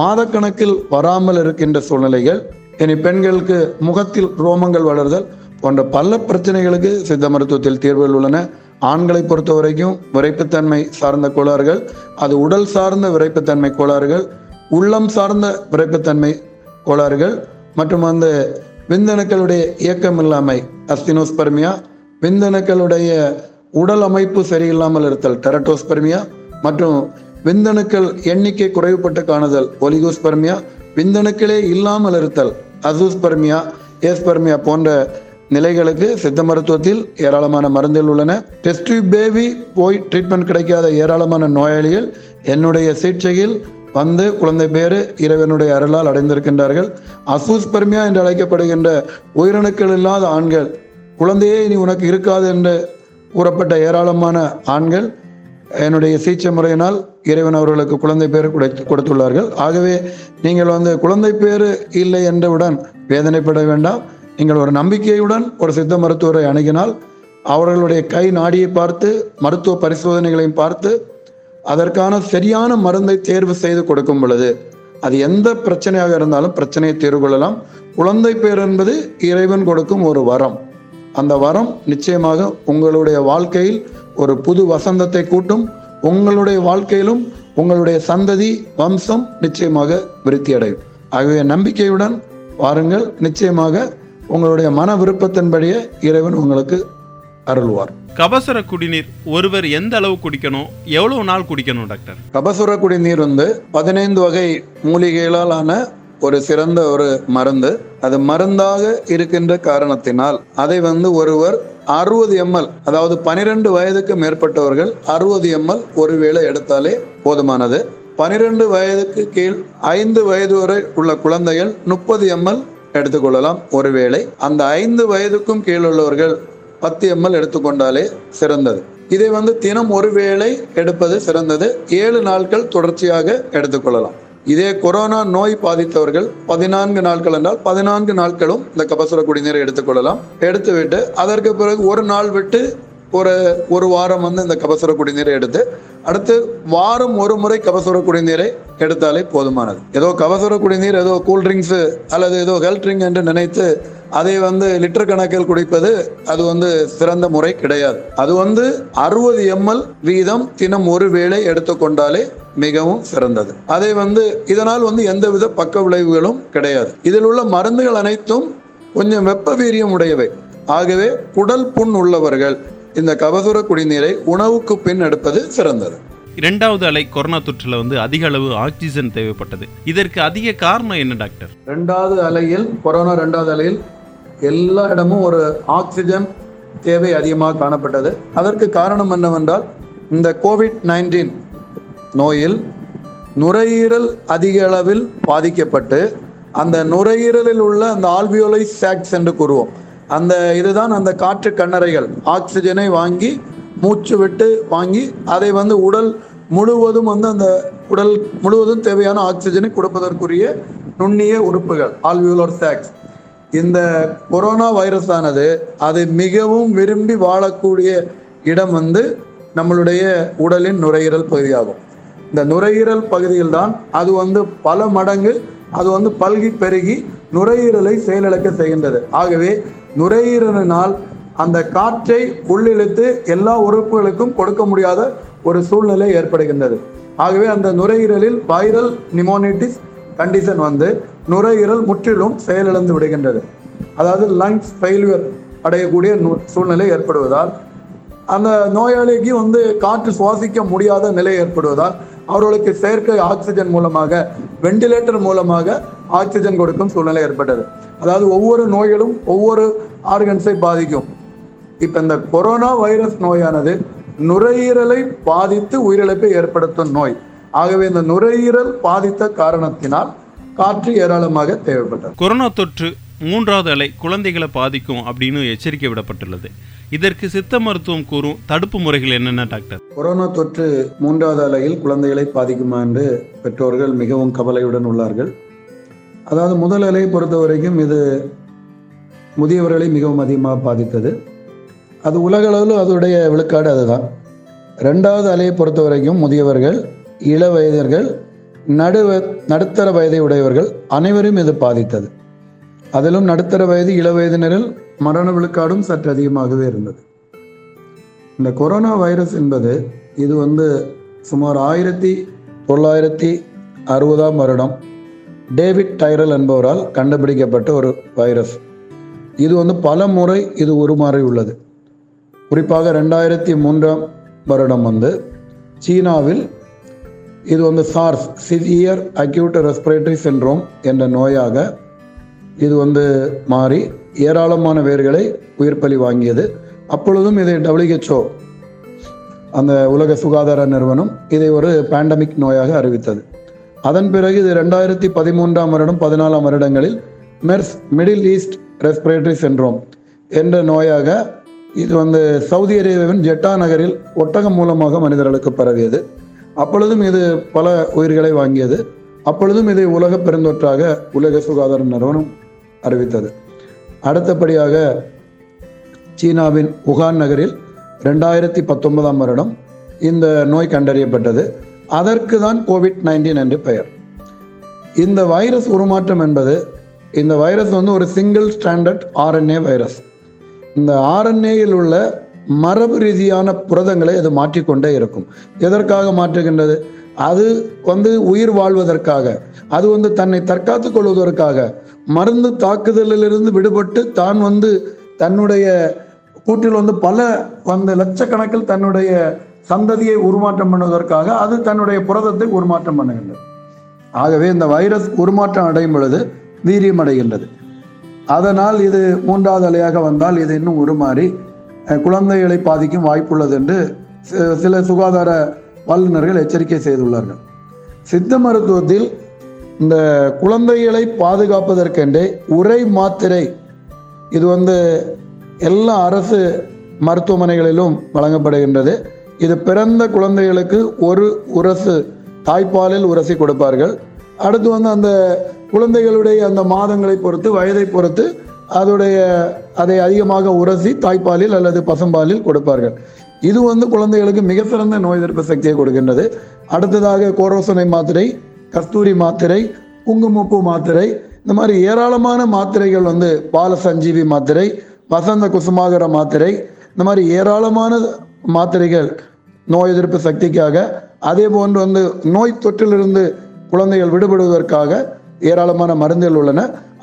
மாதக்கணக்கில் வராமல் இருக்கின்ற சூழ்நிலைகள். இனி பெண்களுக்கு முகத்தில் ரோமங்கள் வளர்தல் போன்ற பல பிரச்சனைகளுக்கு சித்த மருத்துவத்தில் தீர்வுகள் உள்ளன. ஆண்களை பொறுத்த வரைக்கும் விரைப்புத்தன்மை சார்ந்த கோளாறுகள் அது உடல் சார்ந்த விரைப்புத்தன்மை கோளாறுகள் உள்ளம் சார்ந்த விரைப்புத்தன்மை கோளாறுகள் மற்றும் அந்த விந்தணுக்களுடைய இயக்கமில்லாமை அஸ்தினோஸ்பர்மியா விந்தணுக்களுடைய உடல் அமைப்பு சரியில்லாமல் இருத்தல் டெரட்டோஸ்பர்மியா மற்றும் விந்தணுக்கள் எண்ணிக்கை குறைவுபட்டு காணுதல் ஒலிகோஸ்பர்மியா விந்தணுக்களே இல்லாமல் இருத்தல். அசூஸ்பர்மியா ஏஸ்பர்மியா போன்ற நிலைகளுக்கு சித்த மருத்துவத்தில் ஏராளமான மருந்துகள் உள்ளன. டெஸ்ட் பேபி போய் ட்ரீட்மெண்ட் கிடைக்காத ஏராளமான நோயாளிகள் என்னுடைய சிகிச்சையில் வந்து குழந்தை பேரு இறைவனுடைய அருளால் அடைந்திருக்கின்றார்கள். அசூஸ்பர்மியா என்று அழைக்கப்படுகின்ற உயிரணுக்கள் இல்லாத ஆண்கள் குழந்தையே இனி உனக்கு இருக்காது என்று கூறப்பட்ட ஏராளமான ஆண்கள் என்னுடைய சிகிச்சை முறையினால் இறைவன் அவர்களுக்கு குழந்தை பேர் கொடுத்துள்ளார்கள். ஆகவே நீங்கள் வந்து குழந்தை பேர் இல்லை என்றவுடன் வேதனைப்பட வேண்டாம். நீங்கள் ஒரு நம்பிக்கையுடன் ஒரு சித்த மருத்துவரை அணுகினால் அவர்களுடைய கை நாடியை பார்த்து மருத்துவ பரிசோதனைகளையும் பார்த்து அதற்கான சரியான மருந்தை தேர்வு செய்து கொடுக்கும் பொழுது அது எந்த பிரச்சனையாக இருந்தாலும் பிரச்சனையை தீர்வு கொள்ளலாம். குழந்தை பேர் என்பது இறைவன் கொடுக்கும் ஒரு வரம். அந்த வரம் நிச்சயமாக உங்களுடைய வாழ்க்கையில் ஒரு புது வசந்தத்தை கூட்டும் உங்களுடைய வாழ்க்கையிலும் உங்களுடைய சந்ததி வம்சம் நிச்சயமாக விருத்தி அடையும் ஆகவே நம்பிக்கையுடன் வாருங்கள். நிச்சயமாக உங்களுடைய மன விருப்பத்தின்படியே இறைவன் உங்களுக்கு அருள்வார். கபசுர குடிநீர் ஒருவர் எந்த அளவு குடிக்கணும்? எவ்வளவு நாள் குடிக்கணும் டாக்டர்? கபசுர குடிநீர் வந்து பதினைந்து வகை மூலிகைகளால் ஆன ஒரு சிறந்த ஒரு மருந்து. அது மருந்தாக இருக்கின்ற காரணத்தினால் அதை வந்து ஒருவர் அறுபது எம்எல் அதாவது பனிரெண்டு வயதுக்கு மேற்பட்டவர்கள் அறுபது எம்எல் ஒருவேளை எடுத்தாலே போதுமானது. பனிரெண்டு வயதுக்கு கீழ் ஐந்து வயது வரை உள்ள குழந்தைகள் முப்பது எம்எல் எடுத்துக்கொள்ளலாம். ஒருவேளை அந்த ஐந்து வயதுக்கும் கீழ் உள்ளவர்கள் பத்து எம்எல் எடுத்துக்கொண்டாலே சிறந்தது. இதை வந்து தினம் ஒரு வேளை எடுப்பது சிறந்தது. ஏழு நாட்கள் தொடர்ச்சியாக எடுத்துக்கொள்ளலாம். இதே கொரோனா நோய் பாதித்தவர்கள் பதினான்கு நாட்கள் என்றால் பதினான்கு நாட்களும் இந்த கபசுர குடிநீரை எடுத்துக்கொள்ளலாம். எடுத்துவிட்டு அதற்கு பிறகு ஒரு நாள் விட்டு ஒரு ஒரு வாரம் வந்து இந்த கபசுர குடிநீரை எடுத்து அடுத்து வாரம் ஒரு முறை கபசுர குடிநீரை எடுத்தாலே போதுமானது. ஏதோ கபசுர குடிநீர் ஏதோ கூல்ட்ரிங்க்ஸ் அல்லது ஏதோ ஹெல்த் ட்ரிங்க் என்று நினைத்து அதை வந்து லிட்டர் கணக்கில் குடிப்பது அது வந்து சிறந்த முறை கிடையாது. அது வந்து அறுபது எம்எல் வீதம் தினம் ஒரு வேளை எடுத்துக்கொண்டாலே மிகவும் சிறந்தது. அதை வந்து இதனால் வந்து எந்தவித பக்க விளைவுகளும் கிடையாது. இதில் உள்ள மருந்துகள் அனைத்தும் கொஞ்சம் வெப்ப வீரியம் உடையவை. ஆகவே குடல் புண் உள்ளவர்கள் இந்த கபசுர குடிநீரை உணவுக்கு பின் எடுப்பது சிறந்தது. இரண்டாவது அலை கொரோனா தொற்றுல வந்து அதிக அளவு ஆக்சிஜன் தேவைப்பட்டது. இதற்கு அதிக காரணம் என்ன டாக்டர்? ரெண்டாவது அலையில் கொரோனா ரெண்டாவது அலையில் எல்லா இடமும் ஒரு ஆக்சிஜன் தேவை அதிகமாக காணப்பட்டது. அதற்கு காரணம் என்னவென்றால் இந்த கோவிட் நைன்டீன் நோயில் நுரையீரல் அதிக அளவில் பாதிக்கப்பட்டு அந்த நுரையீரலில் உள்ள அந்த ஆல்வியோலை சாக்ஸ் என்று கூறுவோம். அந்த இதுதான் அந்த காற்று கண்ணறைகள். ஆக்சிஜனை வாங்கி மூச்சு விட்டு வாங்கி அதை வந்து உடல் முழுவதும் வந்து அந்த உடல் முழுவதும் தேவையான ஆக்சிஜனை கொடுப்பதற்குரிய நுண்ணிய உறுப்புகள் ஆல்வியூலர் சாக்ஸ் இந்த கொரோனா வைரஸ் ஆனது அது மிகவும் விரும்பி வாழக்கூடிய இடம் வந்து நம்மளுடைய உடலின் நுரையீரல் பகுதியாகும். இந்த நுரையீரல் பகுதியில் தான் அது வந்து பல மடங்கு அது வந்து பல்கி பெருகி நுரையீரலை செயலிழக்க செய்கின்றது. ஆகவே நுரையீரலினால் அந்த காற்றை உள்ளிழுத்து எல்லா உறுப்புகளுக்கும் கொடுக்க முடியாத ஒரு சூழ்நிலை ஏற்படுகின்றது. ஆகவே அந்த நுரையீரலில் வைரல் நிமோனிட்டிஸ் கண்டிஷன் வந்து நுரையீரல் முற்றிலும் செயலிழந்து விடுகின்றது. அதாவது லங்ஸ் ஃபெயில்யூர் அடையக்கூடிய நு- சூழ்நிலை ஏற்படுவதால் அந்த நோயாளிக்கு வந்து காற்று சுவாசிக்க முடியாத நிலை ஏற்படுவதால் அவர்களுக்கு செயற்கை ஆக்சிஜன் மூலமாக வெண்டிலேட்டர் மூலமாக ஆக்சிஜன் கொடுக்கும் சூழ்நிலை ஏற்பட்டது. அதாவது ஒவ்வொரு நோய்களும் ஒவ்வொரு ஆர்கன்ஸை பாதிக்கும். இப்ப இந்த கொரோனா வைரஸ் நோயானது நுரையீரலை பாதித்து உயிரிழப்பை ஏற்படுத்தும் நோய். ஆகவே இந்த நுரையீரல் பாதித்த காரணத்தினால் காற்று ஏராளமாக தேவைப்பட்டது. கொரோனா தொற்று மூன்றாவது அலை குழந்தைகளை பாதிக்கும் அப்படின்னு எச்சரிக்கை விடப்பட்டுள்ளது. இதற்கு சித்த மருத்துவம் கூறும் தடுப்பு முறைகள் என்னென்ன டாக்டர்? கொரோனா தொற்று மூன்றாவது அலையில் குழந்தைகளை பாதிக்குமா என்று பெற்றோர்கள் மிகவும் கவலையுடன் உள்ளார்கள். அதாவது முதல் அலையை பொறுத்த வரைக்கும் இது முதியவர்களை மிகவும் அதிகமாக பாதித்தது. அது உலக அளவில் அதோடைய விழுக்காடு அதுதான். ரெண்டாவது அலையை பொறுத்த வரைக்கும் முதியவர்கள் இள வயதர்கள் நடுவ நடுத்தர வயதை உடையவர்கள் அனைவரும் இது பாதித்தது. அதிலும் நடுத்தர வயது இள வயதினரில் மரண விழுக்காடும் சற்று அதிகமாகவே இருந்தது. இந்த கொரோனா வைரஸ் என்பது இது வந்து சுமார் ஆயிரத்தி தொள்ளாயிரத்தி அறுபதாம் வருடம் டேவிட் டைரல் என்பவரால் கண்டுபிடிக்கப்பட்ட ஒரு வைரஸ். இது வந்து பல முறை இது உருமாறி உள்ளது. குறிப்பாக ரெண்டாயிரத்தி மூன்றாம் வருடம் வந்து சீனாவில் இது வந்து SARS severe acute respiratory syndrome என்ற நோயாக இது வந்து மாறி ஏராளமான பேர்களை உயிர்ப்பலி வாங்கியது. அப்பொழுதும் இதை டபிள்யூஹெச்ஓ அந்த உலக சுகாதார நிறுவனம் இதை ஒரு பேண்டமிக் நோயாக அறிவித்தது. அதன் பிறகு இது ரெண்டாயிரத்தி பதிமூன்றாம் வருடம் பதினாலாம் வருடங்களில் MERS Middle East respiratory syndrome என்ற நோயாக இது வந்து சவுதி அரேபியாவின் ஜெட்டா நகரில் ஒட்டகம் மூலமாக மனிதர்களுக்கு பரவியது. அப்பொழுதும் இது பல உயிர்களை வாங்கியது. அப்பொழுதும் இதை உலக பெருந்தொற்றாக உலக சுகாதார நிறுவனம் அறிவித்தது. அடுத்தபடியாக சீனாவின் உகான் நகரில் ரெண்டாயிரத்தி பத்தொன்பதாம் வருடம் இந்த நோய் கண்டறியப்பட்டது. அதற்கு தான் கோவிட் நைன்டீன் என்று பெயர். இந்த வைரஸ் உருமாற்றம் என்பது இந்த வைரஸ் வந்து ஒரு சிங்கிள் ஸ்டாண்டர்ட் ஆர்என்ஏ வைரஸ். இந்த ஆர்என்ஏயில் உள்ள மரபு ரீதியான புரதங்களை அது மாற்றிக்கொண்டே இருக்கும். எதற்காக மாற்றுகின்றது? அது வந்து உயிர் வாழ்வதற்காக அது வந்து தன்னை தற்காத்துக் கொள்வதற்காக மருந்து தாக்குதலிலிருந்து விடுபட்டு தான் வந்து தன்னுடைய கூட்டில் வந்து பல வந்து லட்சக்கணக்கில் தன்னுடைய சந்ததியை உருமாற்றம் பண்ணுவதற்காக அது தன்னுடைய புரதத்தை உருமாற்றம் பண்ணுகின்றது. ஆகவே இந்த வைரஸ் உருமாற்றம் அடையும் பொழுது வீரியம் அடைகின்றது. அதனால் இது மூன்றாவது அலையாக வந்தால் இது இன்னும் உருமாறி குழந்தைகளை பாதிக்கும் வாய்ப்புள்ளது என்று சில சுகாதார வல்லுநர்கள் எச்சரிக்கை செய்துள்ளார்கள். சித்த மருத்துவத்தில் இந்த குழந்தைகளை பாதுகாப்பதற்கென்றே உரை மாத்திரை இது வந்து எல்லா அரசு மருத்துவமனைகளிலும் வழங்கப்படுகின்றது. இது பிறந்த குழந்தைகளுக்கு ஒரு உரசு தாய்ப்பாலில் உரசி கொடுப்பார்கள். அடுத்து வந்து அந்த குழந்தைகளுடைய அந்த மாதங்களை பொறுத்து வயதை பொறுத்து அதோடைய அதை அதிகமாக உரசி தாய்ப்பாலில் அல்லது பசும்பாலில் கொடுப்பார்கள். இது வந்து குழந்தைகளுக்கு மிக சிறந்த நோய் எதிர்ப்பு சக்தியை கொடுக்கின்றது. அடுத்ததாக கோரோசனை மாத்திரை கஸ்தூரி மாத்திரை குங்குமப்பூ மாத்திரை இந்த மாதிரி ஏராளமான மாத்திரைகள் வந்து பால சஞ்சீவி மாத்திரை வசந்த குசுமாகர மாத்திரை இந்த மாதிரி ஏராளமான மாத்திரைகள் நோய் எதிர்ப்பு சக்திக்காக அதே போன்று வந்து நோய் தொற்றிலிருந்து குழந்தைகள் விடுபடுவதற்காக ஏராளமான மருந்துகள் உள்ளன.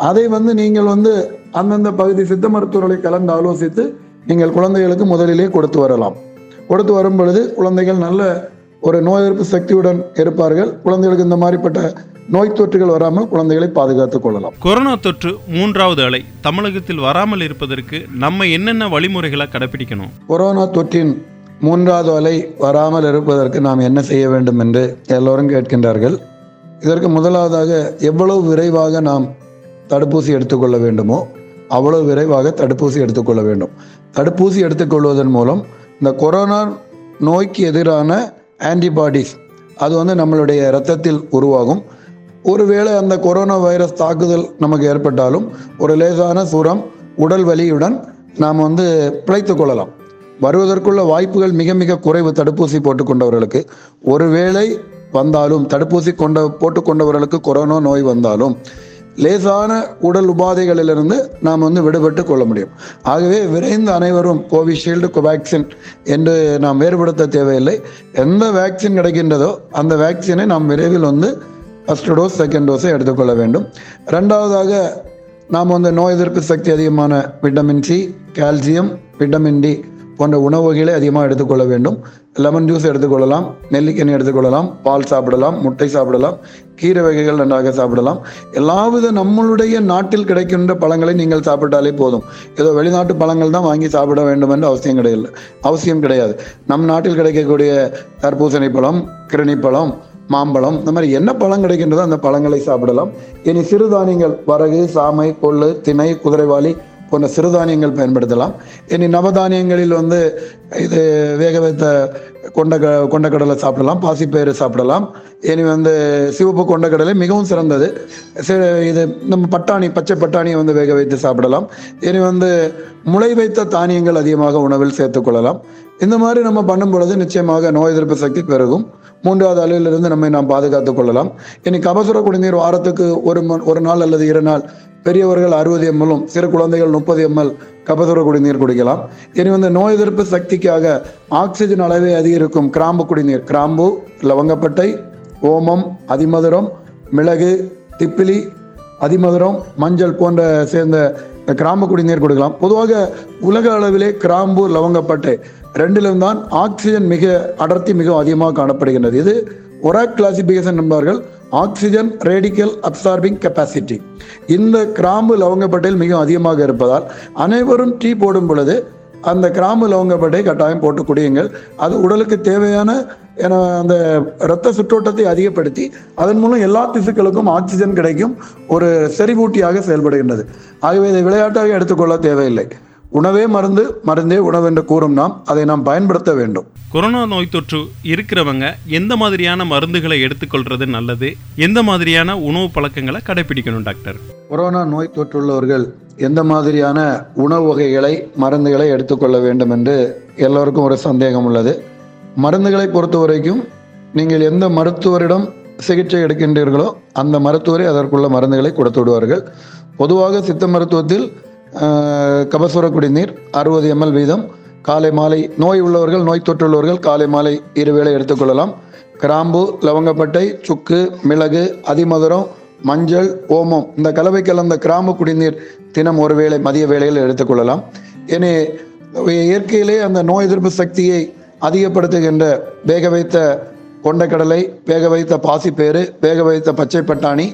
அதை வந்து நீங்கள் வந்து அந்தந்த பகுதி சித்த மருத்துவர்களை கலந்து ஆலோசித்து நீங்கள் குழந்தைகளுக்கு முதலிலே கொடுத்து வரலாம். கொடுத்து வரும் பொழுது குழந்தைகள் நல்ல ஒரு நோய் எதிர்ப்பு சக்தியுடன் இருப்பார்கள். குழந்தைகளுக்கு இந்த மாதிரிப்பட்ட நோய் தொற்றுகள் வராமல் குழந்தைகளை பாதுகாத்துக் கொள்ளலாம். கொரோனா தொற்று மூன்றாவது அலை. தமிழகத்தில் வராமல் இருப்பதற்கு நம்ம என்னென்ன வழிமுறைகளை கடைபிடிக்கணும் கொரோனா தொற்றின் மூன்றாவது அலை வராமல் இருப்பதற்கு நாம் என்ன செய்ய வேண்டும் என்று எல்லோரும் கேட்கின்றார்கள். இதற்கு முதலாவதாக எவ்வளவு விரைவாக நாம் தடுப்பூசி எடுத்துக்கொள்ள வேண்டுமோ அவ்வளவு விரைவாக தடுப்பூசி எடுத்துக்கொள்ள வேண்டும். தடுப்பூசி எடுத்துக்கொள்வதன் மூலம் இந்த கொரோனா நோய்க்கு எதிரான ஆன்டிபாடிஸ் அது வந்து நம்மளுடைய இரத்தத்தில் உருவாகும். ஒருவேளை அந்த கொரோனா வைரஸ் தாக்குதல் நமக்கு ஏற்பட்டாலும் ஒரு லேசான சுரம் உடல் வலியுடன் நாம் வந்து பிழைத்து கொள்ளலாம். வருவதற்குள்ள வாய்ப்புகள் மிக மிக குறைவு தடுப்பூசி போட்டுக்கொண்டவர்களுக்கு. ஒருவேளை வந்தாலும் தடுப்பூசி கொண்ட போட்டுக்கொண்டவர்களுக்கு கொரோனா நோய் வந்தாலும் லேசான உடல் உபாதைகளிலிருந்து நாம் வந்து விடுபட்டு கொள்ள முடியும். ஆகவே விரைந்து அனைவரும் கோவிஷீல்டு கோவேக்சின் என்று நாம் வேறுபடுத்த தேவையில்லை. எந்த வேக்சின் கிடைக்கின்றதோ அந்த வேக்சினை நாம் விரைவில் வந்து ஃபர்ஸ்ட் டோஸ் செகண்ட் டோஸை எடுத்துக்கொள்ள வேண்டும். ரெண்டாவதாக நாம் வந்து நோய் எதிர்ப்பு சக்தி அதிகமான vitamin C calcium vitamin D போன்ற உணவு வகைகளை அதிகமாக எடுத்துக்கொள்ள வேண்டும். லெமன் ஜூஸ் எடுத்துக்கொள்ளலாம். நெல்லிக்கனி எடுத்துக்கொள்ளலாம். பால் சாப்பிடலாம். முட்டை சாப்பிடலாம். கீரை வகைகள் நன்றாக சாப்பிடலாம். எல்லாவித நம்மளுடைய நாட்டில் கிடைக்கின்ற பழங்களை நீங்கள் சாப்பிட்டாலே போதும். ஏதோ வெளிநாட்டு பழங்கள் தான் வாங்கி சாப்பிட வேண்டும் என்று அவசியம் கிடையாது அவசியம் கிடையாது. நம் நாட்டில் கிடைக்கக்கூடிய தர்பூசணி பழம் கிருணி மாம்பழம் இந்த மாதிரி என்ன பழம் கிடைக்கின்றதோ அந்த பழங்களை சாப்பிடலாம். இனி சிறுதானியங்கள் வரகு சாமை கொள்ளு திணை குதிரைவாளி போன்ற சிறுதானியங்கள் பயன்படுத்தலாம். இனி நவதானியங்களில் வந்து இது வேக வைத்த கொண்ட கொண்டக்கடலை சாப்பிடலாம் பாசிப்பயிறு சாப்பிடலாம். இனி வந்து சிவப்பு கொண்டக்கடலை மிகவும் சிறந்தது. இது நம்ம பட்டாணி பச்சை பட்டாணியை வந்து வேக வைத்து சாப்பிடலாம். இனி வந்து முளை வைத்த தானியங்கள் அதிகமாக உணவில் சேர்த்துக்கொள்ளலாம் இந்த மாதிரி நம்ம பண்ணும் பொழுது நிச்சயமாக நோய் எதிர்ப்பு சக்தி பெருகும். மூன்றாவது அலையிலிருந்து நம்மை நாம் பாதுகாத்துக் கொள்ளலாம். இனி கபசுர குடிநீர் வாரத்துக்கு ஒரு ஒரு நாள் அல்லது இரு நாள் பெரியவர்கள் அறுபது எம்எல்லும் சிறு குழந்தைகள் முப்பது எம்எல் கபசுர குடிநீர் குடிக்கலாம். இனி வந்து நோய் எதிர்ப்பு சக்திக்காக ஆக்சிஜன் அளவை அதிகரிக்கும் கிராம்பு குடிநீர். கிராம்பு லவங்கப்பட்டை ஓமம் அதிமதுரம் மிளகு திப்பிலி அதிமதுரம் மஞ்சள் போன்ற சேர்ந்த கிராம்பு குடிநீர் கொடுக்கலாம். பொதுவாக உலக அளவிலே கிராம்பு லவங்கப்பட்டை ரெண்டிலும் தான் ஆக்சிஜன் மிக அடர்த்தி மிகவும் அதிகமாக காணப்படுகின்றது. இது ஒரா கிளாசிபிகேஷன் என்பார்கள். ஆக்சிஜன் ரேடிக்கல் அப்சார்பிங் கெப்பாசிட்டி இந்த கிராம்பு லவங்கப்பட்டையில் மிகவும் அதிகமாக இருப்பதால் அனைவரும் டீ போடும் பொழுது அந்த கிராம்பு லவங்கப்பட்டை கட்டாயம் போட்டு குடியுங்கள். அது உடலுக்கு தேவையான ஏன்னா அந்த இரத்த சுற்றோட்டத்தை அதிகப்படுத்தி அதன் மூலம் எல்லா திசுக்களுக்கும் ஆக்சிஜன் கிடைக்கும் ஒரு செறிவூட்டியாக செயல்படுகின்றது. ஆகவே இதை விளையாட்டாக எடுத்துக்கொள்ள தேவையில்லை. உணவே மருந்து மருந்தே உணவு என்று கூறும் நாம் அதை நாம் பயன்படுத்த வேண்டும். கொரோனா நோய் தொற்று இருக்கிறவங்க எந்த மாதிரியான மருந்துகளை எடுத்துக்கொள்றது நல்லது? எந்த மாதிரியான உணவு பழக்கங்களை கடைபிடிக்கணும் டாக்டர்? கொரோனா நோய் தொற்றுள்ளவர்கள் எந்த மாதிரியான உணவு வகைகளை மருந்துகளை எடுத்துக்கொள்ள வேண்டும் என்று எல்லோருக்கும் ஒரு சந்தேகம் உள்ளது. மருந்துகளை பொறுத்த வரைக்கும் நீங்கள் எந்த மருத்துவரிடம் சிகிச்சை எடுக்கின்றீர்களோ அந்த மருத்துவரை அதற்குள்ள மருந்துகளை கொடுத்து விடுவார்கள். பொதுவாக சித்த மருத்துவத்தில் கபசுர குடிநீர் அறுபது எம்எல் வீதம். காலை மாலை நோய் உள்ளவர்கள் நோய் தொற்றுள்ளவர்கள் காலை மாலை இருவேளை எடுத்துக்கொள்ளலாம் கிராம்பு லவங்கப்பட்டை சுக்கு மிளகு அதிமதுரம் மஞ்சள் ஓமம். இந்த கலவை கலந்த கிராம்பு குடிநீர் தினம் ஒரு வேளை மதிய வேளையில் எடுத்துக்கொள்ளலாம் இனி இயற்கையிலே அந்த நோய் எதிர்ப்பு சக்தியை அதிகப்படுத்துகின்ற வேக வைத்த கொண்டைக்கடலை வேக வைத்த பாசிப்பேறு வேக வைத்த பச்சை பட்டாணி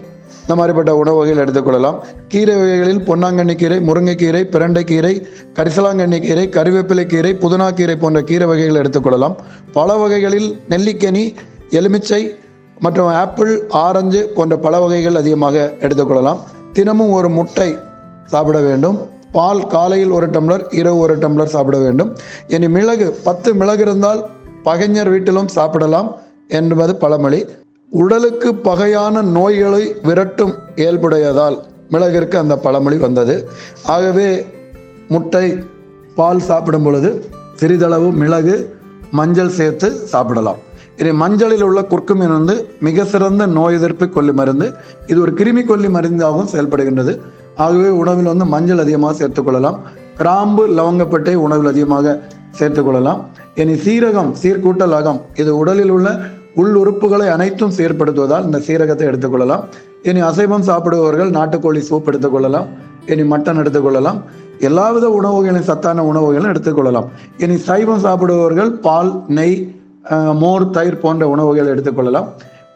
இந்த மாதிரிப்பட்ட உணவு வகைகள் எடுத்துக்கொள்ளலாம் கீரை வகைகளில் பொன்னாங்கண்ணி கீரை முருங்கைக்கீரை பிரண்டைக்கீரை கரிசலாங்கண்ணி கீரை கருவேப்பிலை கீரை புதினா கீரை போன்ற கீரை வகைகள் எடுத்துக்கொள்ளலாம் பல வகைகளில் நெல்லிக்கனி எலுமிச்சை மற்றும் ஆப்பிள் ஆரஞ்சு போன்ற பல வகைகள் அதிகமாக எடுத்துக்கொள்ளலாம் தினமும் ஒரு முட்டை சாப்பிட வேண்டும். பால் காலையில் ஒரு டம்ளர் இரவு ஒரு டம்ளர் சாப்பிட வேண்டும். இனி மிளகு பத்து மிளகு இருந்தால் பகைஞர் வீட்டிலும் சாப்பிடலாம் என்பது பழமொழி. உடலுக்கு பகையான நோய்களை விரட்டும் இயல்புடையதால் மிளகிற்கு அந்த பழமொழி வந்தது. ஆகவே முட்டை பால் சாப்பிடும் பொழுது சிறிதளவு மிளகு மஞ்சள் சேர்த்து சாப்பிடலாம். இனி மஞ்சளில் உள்ள குர்க்குமின் வந்து மிக சிறந்த நோய் எதிர்ப்பு கொல்லி மருந்து. இது ஒரு கிருமி கொல்லி மருந்தாகவும் செயல்படுகின்றது. ஆகவே உணவில் வந்து மஞ்சள் அதிகமாக சேர்த்துக்கொள்ளலாம் கிராம்பு லவங்கப்பட்டை உணவில் அதிகமாக சேர்த்துக்கொள்ளலாம் இனி சீரகம் சீர்கூட்டல் அகம். இது உடலில் உள்ள உள் உறுப்புகளை அனைத்தும் சீர்படுத்துவதால் இந்த சீரகத்தை எடுத்துக்கொள்ளலாம். இனி அசைவம் சாப்பிடுபவர்கள் நாட்டுக்கோழி சூப் எடுத்துக்கொள்ளலாம். இனி மட்டன் எடுத்துக்கொள்ளலாம். எல்லாவித உணவுகளையும் சத்தான உணவுகளும் எடுத்துக்கொள்ளலாம். இனி சைவம் சாப்பிடுபவர்கள் பால் நெய் மோர் தயிர் போன்ற உணவுகளை எடுத்துக்கொள்ளலாம்.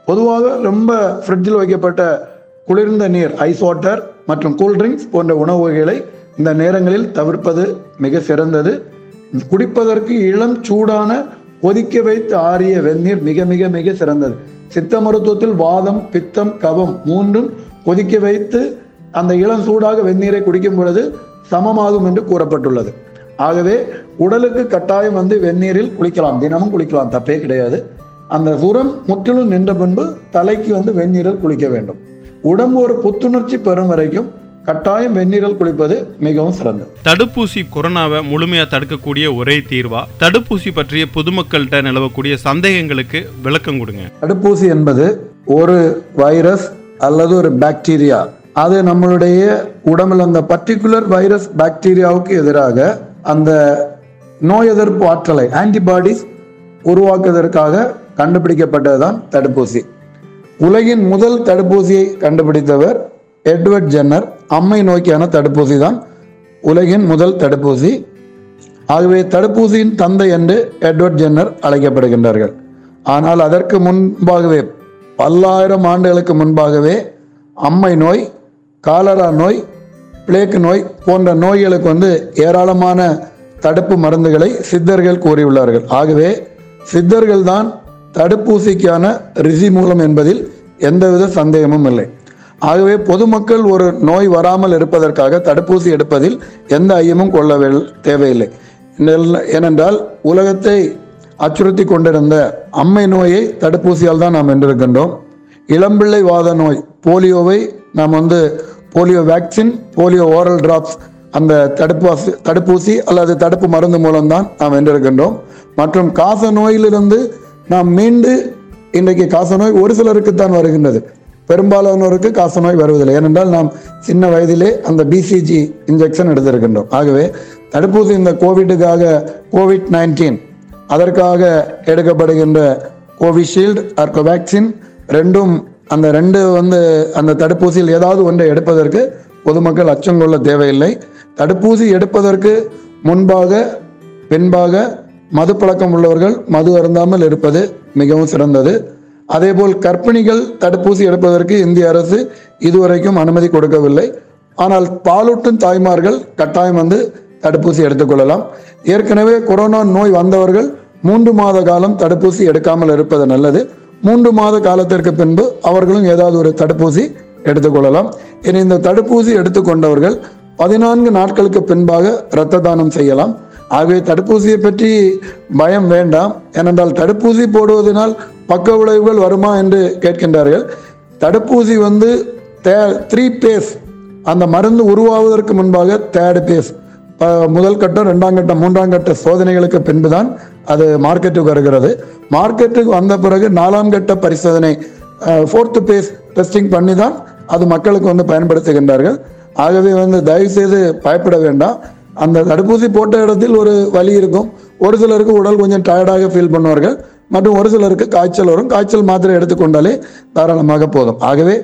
பொதுவாக ரொம்ப ஃப்ரிட்ஜில் வைக்கப்பட்ட குளிர்ந்த நீர் ஐஸ் வாட்டர் மற்றும் கூல்ட்ரிங்க்ஸ் போன்ற உணவு வகைகளை இந்த நேரங்களில் தவிர்ப்பது மிக சிறந்தது. குடிப்பதற்கு இளம் சூடான கொதிக்க வைத்து ஆறிய வெந்நீர் மிக மிக மிக சிறந்தது. சித்த மருத்துவத்தில் வாதம் பித்தம் கவம் மூன்றும் கொதிக்க வைத்து அந்த இளம் சூடாக வெந்நீரை குடிக்கும் பொழுது சமமாகும் என்று கூறப்பட்டுள்ளது. ஆகவே உடலுக்கு கட்டாயம் வந்து வெந்நீரில் குளிக்கலாம். தினமும் குளிக்கலாம். தப்பே கிடையாது. அந்த சுரம் முற்றிலும் நின்ற பின்பு தலைக்கு வந்து வெந்நீரில் குளிக்க வேண்டும். உடம்பு ஒரு புத்துணர்ச்சி பெறும் வரைக்கும் கட்டாயம் வெந்நீரில் குளிப்பது மிகவும் சிறந்தது. தடுப்பூசி கொரோனாவை முழுமையா தடுக்கக்கூடிய ஒரே தீர்வா? தடுப்பூசி பற்றிய பொதுமக்கள்கிட்ட நிலவக்கூடிய சந்தேகங்களுக்கு விளக்கம் கொடுங்க. தடுப்பூசி என்பது ஒரு வைரஸ் அல்லது ஒரு பாக்டீரியா. அது நம்மளுடைய உடம்பில் அந்த பர்டிகுலர் வைரஸ் பாக்டீரியாவுக்கு எதிராக அந்த நோய் எதிர்ப்பு ஆற்றலை ஆன்டிபாடிஸ் உருவாக்குவதற்காக கண்டுபிடிக்கப்பட்டதுதான் தடுப்பூசி. உலகின் முதல் தடுப்பூசியை கண்டுபிடித்தவர் எட்வர்ட் ஜென்னர். அம்மை நோக்கியான தடுப்பூசி தான் உலகின் முதல் தடுப்பூசி. ஆகவே தடுப்பூசியின் தந்தை என்று எட்வர்ட் ஜென்னர் அழைக்கப்படுகின்றார்கள். ஆனால் அதற்கு முன்பாகவே பல்லாயிரம் ஆண்டுகளுக்கு முன்பாகவே அம்மை நோய் காலரா நோய் பிளேக் நோய் போன்ற நோய்களுக்கு வந்து ஏராளமான தடுப்பு மருந்துகளை சித்தர்கள் கூறியுள்ளார்கள். ஆகவே சித்தர்கள் தான் தடுப்பூசிக்கான ரிஷி மூலம் என்பதில் எந்தவித சந்தேகமும் இல்லை. ஆகவே பொதுமக்கள் ஒரு நோய் வராமல் இருப்பதற்காக தடுப்பூசி எடுப்பதில் எந்த ஐயமும் கொள்ள தேவையில்லை. ஏனென்றால் உலகத்தை அச்சுறுத்தி கொண்டிருந்த அம்மை நோயை தடுப்பூசியால் தான் நாம் வென்றிருக்கின்றோம் இளம்பிள்ளை வாத நோய் போலியோவை நாம் வந்து polio vaccine polio oral drops அந்த தடுப்பூசி தடுப்பூசி அல்லது தடுப்பு மருந்து மூலம்தான் நாம் வென்றிருக்கின்றோம் மற்றும் காச நோயிலிருந்து நாம் மீண்டு இன்றைக்கு காசநோய் ஒரு சிலருக்குத்தான் வருகின்றது. பெரும்பாலானோருக்கு காசநோய் வருவதில்லை. ஏனென்றால் நாம் சின்ன வயதிலே அந்த பிசிஜி இன்ஜெக்ஷன் எடுத்திருக்கின்றோம். ஆகவே தடுப்பூசி இந்த கோவிட்டுக்காக கோவிட் நைன்டீன் அதற்காக எடுக்கப்படுகின்ற கோவிஷீல்டு ஆர் கோவேக்சின் ரெண்டும் அந்த ரெண்டு வந்து அந்த தடுப்பூசியில் ஏதாவது ஒன்றை எடுப்பதற்கு பொதுமக்கள் அச்சம் கொள்ள தேவையில்லை. தடுப்பூசி எடுப்பதற்கு முன்பாக பின்பாக மது பழக்கம் உள்ளவர்கள் மது அருந்தாமல் இருப்பது மிகவும் சிறந்தது. அதேபோல் கர்ப்பிணிகள் தடுப்பூசி எடுப்பதற்கு இந்திய அரசு இதுவரைக்கும் அனுமதி கொடுக்கவில்லை. ஆனால் பாலூட்டும் தாய்மார்கள் கட்டாயம் வந்து தடுப்பூசி எடுத்துக்கொள்ளலாம் ஏற்கனவே கொரோனா நோய் வந்தவர்கள் மூன்று மாத காலம் தடுப்பூசி எடுக்காமல் இருப்பது நல்லது. மூன்று மாத காலத்திற்கு பின்பு அவர்களும் ஏதாவது ஒரு தடுப்பூசி எடுத்துக்கொள்ளலாம் இனி இந்த தடுப்பூசி எடுத்துக்கொண்டவர்கள் பதினான்கு நாட்களுக்கு பின்பாக இரத்த தானம் செய்யலாம். ஆகவே தடுப்பூசியை பற்றி பயம் வேண்டாம். ஏனென்றால் தடுப்பூசி போடுவதனால் பக்க விளைவுகள் வருமா என்று கேட்கின்றார்கள். தடுப்பூசி வந்து தே த்ரீ பேஸ் அந்த மருந்து உருவாவதற்கு முன்பாக தேர்ட் பேஸ் முதல் கட்டம் ரெண்டாம் கட்டம் மூன்றாம் கட்ட சோதனைகளுக்கு பின்புதான் அது மார்க்கெட்டுக்கு வருகிறது. மார்க்கெட்டுக்கு வந்த பிறகு நாலாம் கட்ட பரிசோதனை ஃபோர்த்து பேஸ் டெஸ்டிங் பண்ணி தான் அது மக்களுக்கு வந்து பயன்படுத்துகின்றார்கள். ஆகவே வந்து தயவுசெய்து பயப்பட வேண்டாம். அந்த தடுப்பூசி போட்ட இடத்தில் ஒரு வலி இருக்கும். ஒரு சிலருக்கு உடல் கொஞ்சம் டயர்டாக ஃபீல் பண்ணுவார்கள். மற்றும் ஒரு சிலருக்கு காய்ச்சல் வரும். காய்ச்சல் மாத்திரை எடுத்துக்கொண்டாலே தாராளமாக போதும். ஆகவே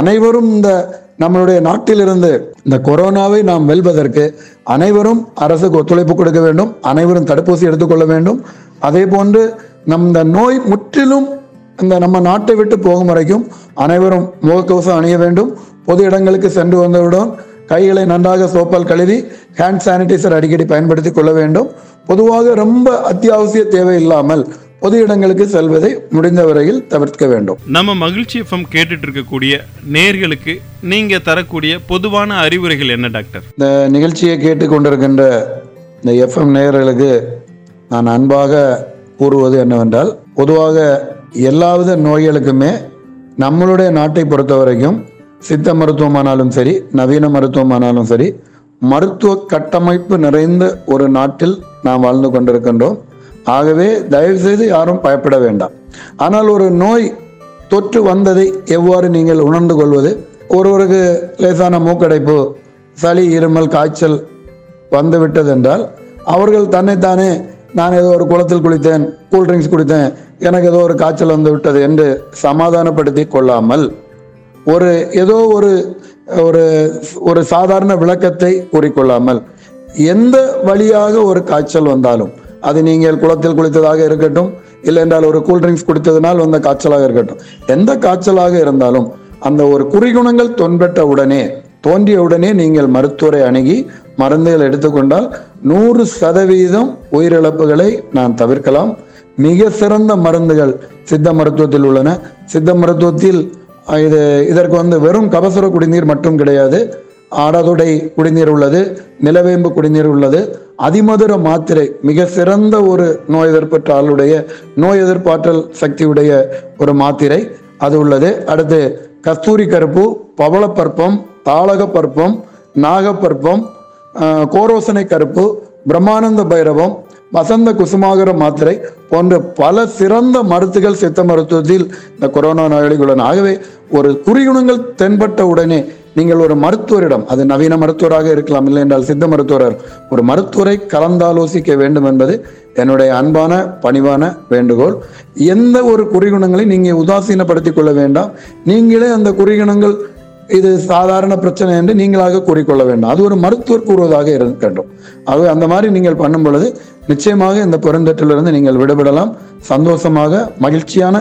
அனைவரும் இந்த நம்மளுடைய நாட்டிலிருந்து இந்த கொரோனாவை நாம் வெல்வதற்கு அனைவரும் அரசுக்கு ஒத்துழைப்பு கொடுக்க வேண்டும். அனைவரும் தடுப்பூசி எடுத்துக்கொள்ள வேண்டும். அதே போன்று நம் இந்த நோய் முற்றிலும் இந்த நம்ம நாட்டை விட்டு போகும் வரைக்கும் அனைவரும் முகக்கவசம் அணிய வேண்டும். பொது இடங்களுக்கு சென்று வந்தவுடன் கைகளை நன்றாக சோப்பால் கழுவி ஹேண்ட் சானிடைசர் அடிக்கடி பயன்படுத்தி கொள்ள வேண்டும். பொதுவாக ரொம்ப அத்தியாவசிய தேவை இல்லாமல் பொது இடங்களுக்கு செல்வதை முடிந்த வரையில் தவிர்க்க வேண்டும். நம்ம மகிழ்ச்சி எஃப்எம் கேட்டுட்டு இருக்கக்கூடிய நேர்களுக்கு நீங்க தரக்கூடிய பொதுவான அறிவுரைகள் என்ன டாக்டர்? இந்த நிகழ்ச்சியை கேட்டுக்கொண்டிருக்கின்ற இந்த எஃப்எம் நேயர்களுக்கு நான் அன்பாக கூறுவது என்னவென்றால் பொதுவாக எல்லாவித நோய்களுக்குமே நம்மளுடைய நாட்டை பொறுத்த வரைக்கும் சித்த மருத்துவமானாலும் சரி நவீன மருத்துவமானாலும் சரி மருத்துவ கட்டமைப்பு நிறைந்த ஒரு நாட்டில் நாம் வாழ்ந்து கொண்டிருக்கின்றோம். ஆகவே தயவு செய்து யாரும் பயப்பட வேண்டாம். ஆனால் ஒரு நோய் தொற்று வந்ததை எவ்வாறு நீங்கள் உணர்ந்து கொள்வது? ஒருவருக்கு லேசான மூக்கடைப்பு சளி இருமல் காய்ச்சல் வந்துவிட்டது என்றால் அவர்கள் தன்னைத்தானே நான் ஏதோ ஒரு குளத்தில் குளித்தேன் கூல்ட்ரிங்க்ஸ் குடித்தேன் எனக்கு ஏதோ ஒரு காய்ச்சல் வந்து விட்டது என்று சமாதானப்படுத்தி கொள்ளாமல் ஒரு ஏதோ ஒரு ஒரு ஒரு சாதாரண விளக்கத்தை கூறிக்கொள்ளாமல் எந்த வழியாக ஒரு காய்ச்சல் வந்தாலும் அது நீங்கள் குளத்தில் குளித்ததாக இருக்கட்டும் இல்லை என்றால் ஒரு கூல் ட்ரிங்க்ஸ் குடித்ததனால் வந்த காய்ச்சலாக இருக்கட்டும். எந்த காய்ச்சலாக இருந்தாலும் அந்த ஒரு குறிகுணங்கள் தொன்பெற்ற உடனே தோன்றிய உடனே நீங்கள் மருத்துவரை அணுகி மருந்துகள் எடுத்துக்கொண்டால் நூறு சதவீதம் உயிரிழப்புகளை நான் தவிர்க்கலாம். மிக சிறந்த மருந்துகள் சித்த மருத்துவத்தில் உள்ளன. சித்த மருத்துவத்தில் இது இதற்கு வந்து வெறும் கபசுர குடிநீர் மட்டும் கிடையாது. ஆடதுடை குடிநீர் உள்ளது நிலவேம்பு குடிநீர் உள்ளது. அதிமதுர மாத்திரை மிக சிறந்த ஒரு நோய் எதிர்ப்பற்ற ஆளுடைய நோய் எதிர்ப்பாற்றல் சக்தியுடைய ஒரு மாத்திரை அது உள்ளது. அடுத்து கஸ்தூரி கருப்பு பவளப்பற்பம் தாளகப்பற்பம் நாகப்பற்பம் கோரோசனை கருப்பு பிரம்மானந்த பைரவம் வசந்த குசுமாகர மாத்திரை போன்ற பல சிறந்த மருத்துகள் சித்த மருத்துவத்தில் இந்த கொரோனா நோயாளிகளுடன். ஆகவே ஒரு குறிகுணங்கள் தென்பட்ட உடனே நீங்கள் ஒரு மருத்துவரிடம் அது நவீன மருத்துவராக இருக்கலாம் இல்லை என்றால் சித்த மருத்துவர் ஒரு மருத்துவரை கலந்தாலோசிக்க வேண்டும் என்பது என்னுடைய அன்பான பணிவான வேண்டுகோள். எந்த ஒரு குறிகுணங்களையும் நீங்கள் உதாசீனப்படுத்திக் கொள்ள வேண்டாம். நீங்களே அந்த குறிகுணங்கள் இது சாதாரண பிரச்சனை என்று நீங்களாக கூறிக்கொள்ள வேண்டாம். அது ஒரு மருத்துவர் கூறுவதாக இருக்கட்டும். ஆகவே அந்த மாதிரி நீங்கள் பண்ணும் பொழுது நிச்சயமாக இந்த பெருந்தொற்றிலிருந்து நீங்கள் விடுபடலாம். சந்தோஷமாக மகிழ்ச்சியான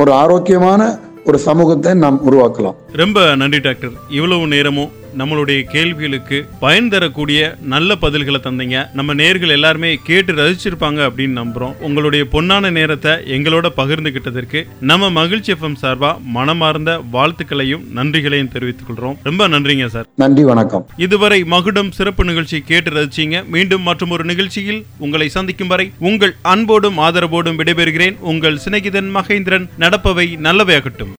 ஒரு ஆரோக்கியமான ஒரு சமூகத்தை நாம் உருவாக்கலாம். ரொம்ப நன்றி டாக்டர். இவ்வளவு நேரமும் நம்மளுடைய கேள்விகளுக்கு பயன் தரக்கூடிய நல்ல பதில்களை தந்தீங்க. நம்ம நேர்கள் எல்லாருமே கேட்டு ரசிச்சிருப்பாங்க அப்படின்னு நம்புறோம். உங்களுடைய பொன்னான நேரத்தை எங்களோட பகிர்ந்துகிட்டதற்கு நம்ம மகிழ்ச்சி எஃப்எம் சார்பா மனமார்ந்த வாழ்த்துக்களையும் நன்றிகளையும் தெரிவித்துக் கொள்றோம். ரொம்ப நன்றிங்க சார். நன்றி வணக்கம். இதுவரை மகுடம் சிறப்பு நிகழ்ச்சி கேட்டு ரசிச்சீங்க. மீண்டும் மற்றும் ஒரு நிகழ்ச்சியில் உங்களை சந்திக்கும் வரை உங்கள் அன்போடும் ஆதரவோடும் விடைபெறுகிறேன். உங்கள் சிநேகிதன் மகேந்திரன் நடப்பவை நல்லவையாகட்டும்.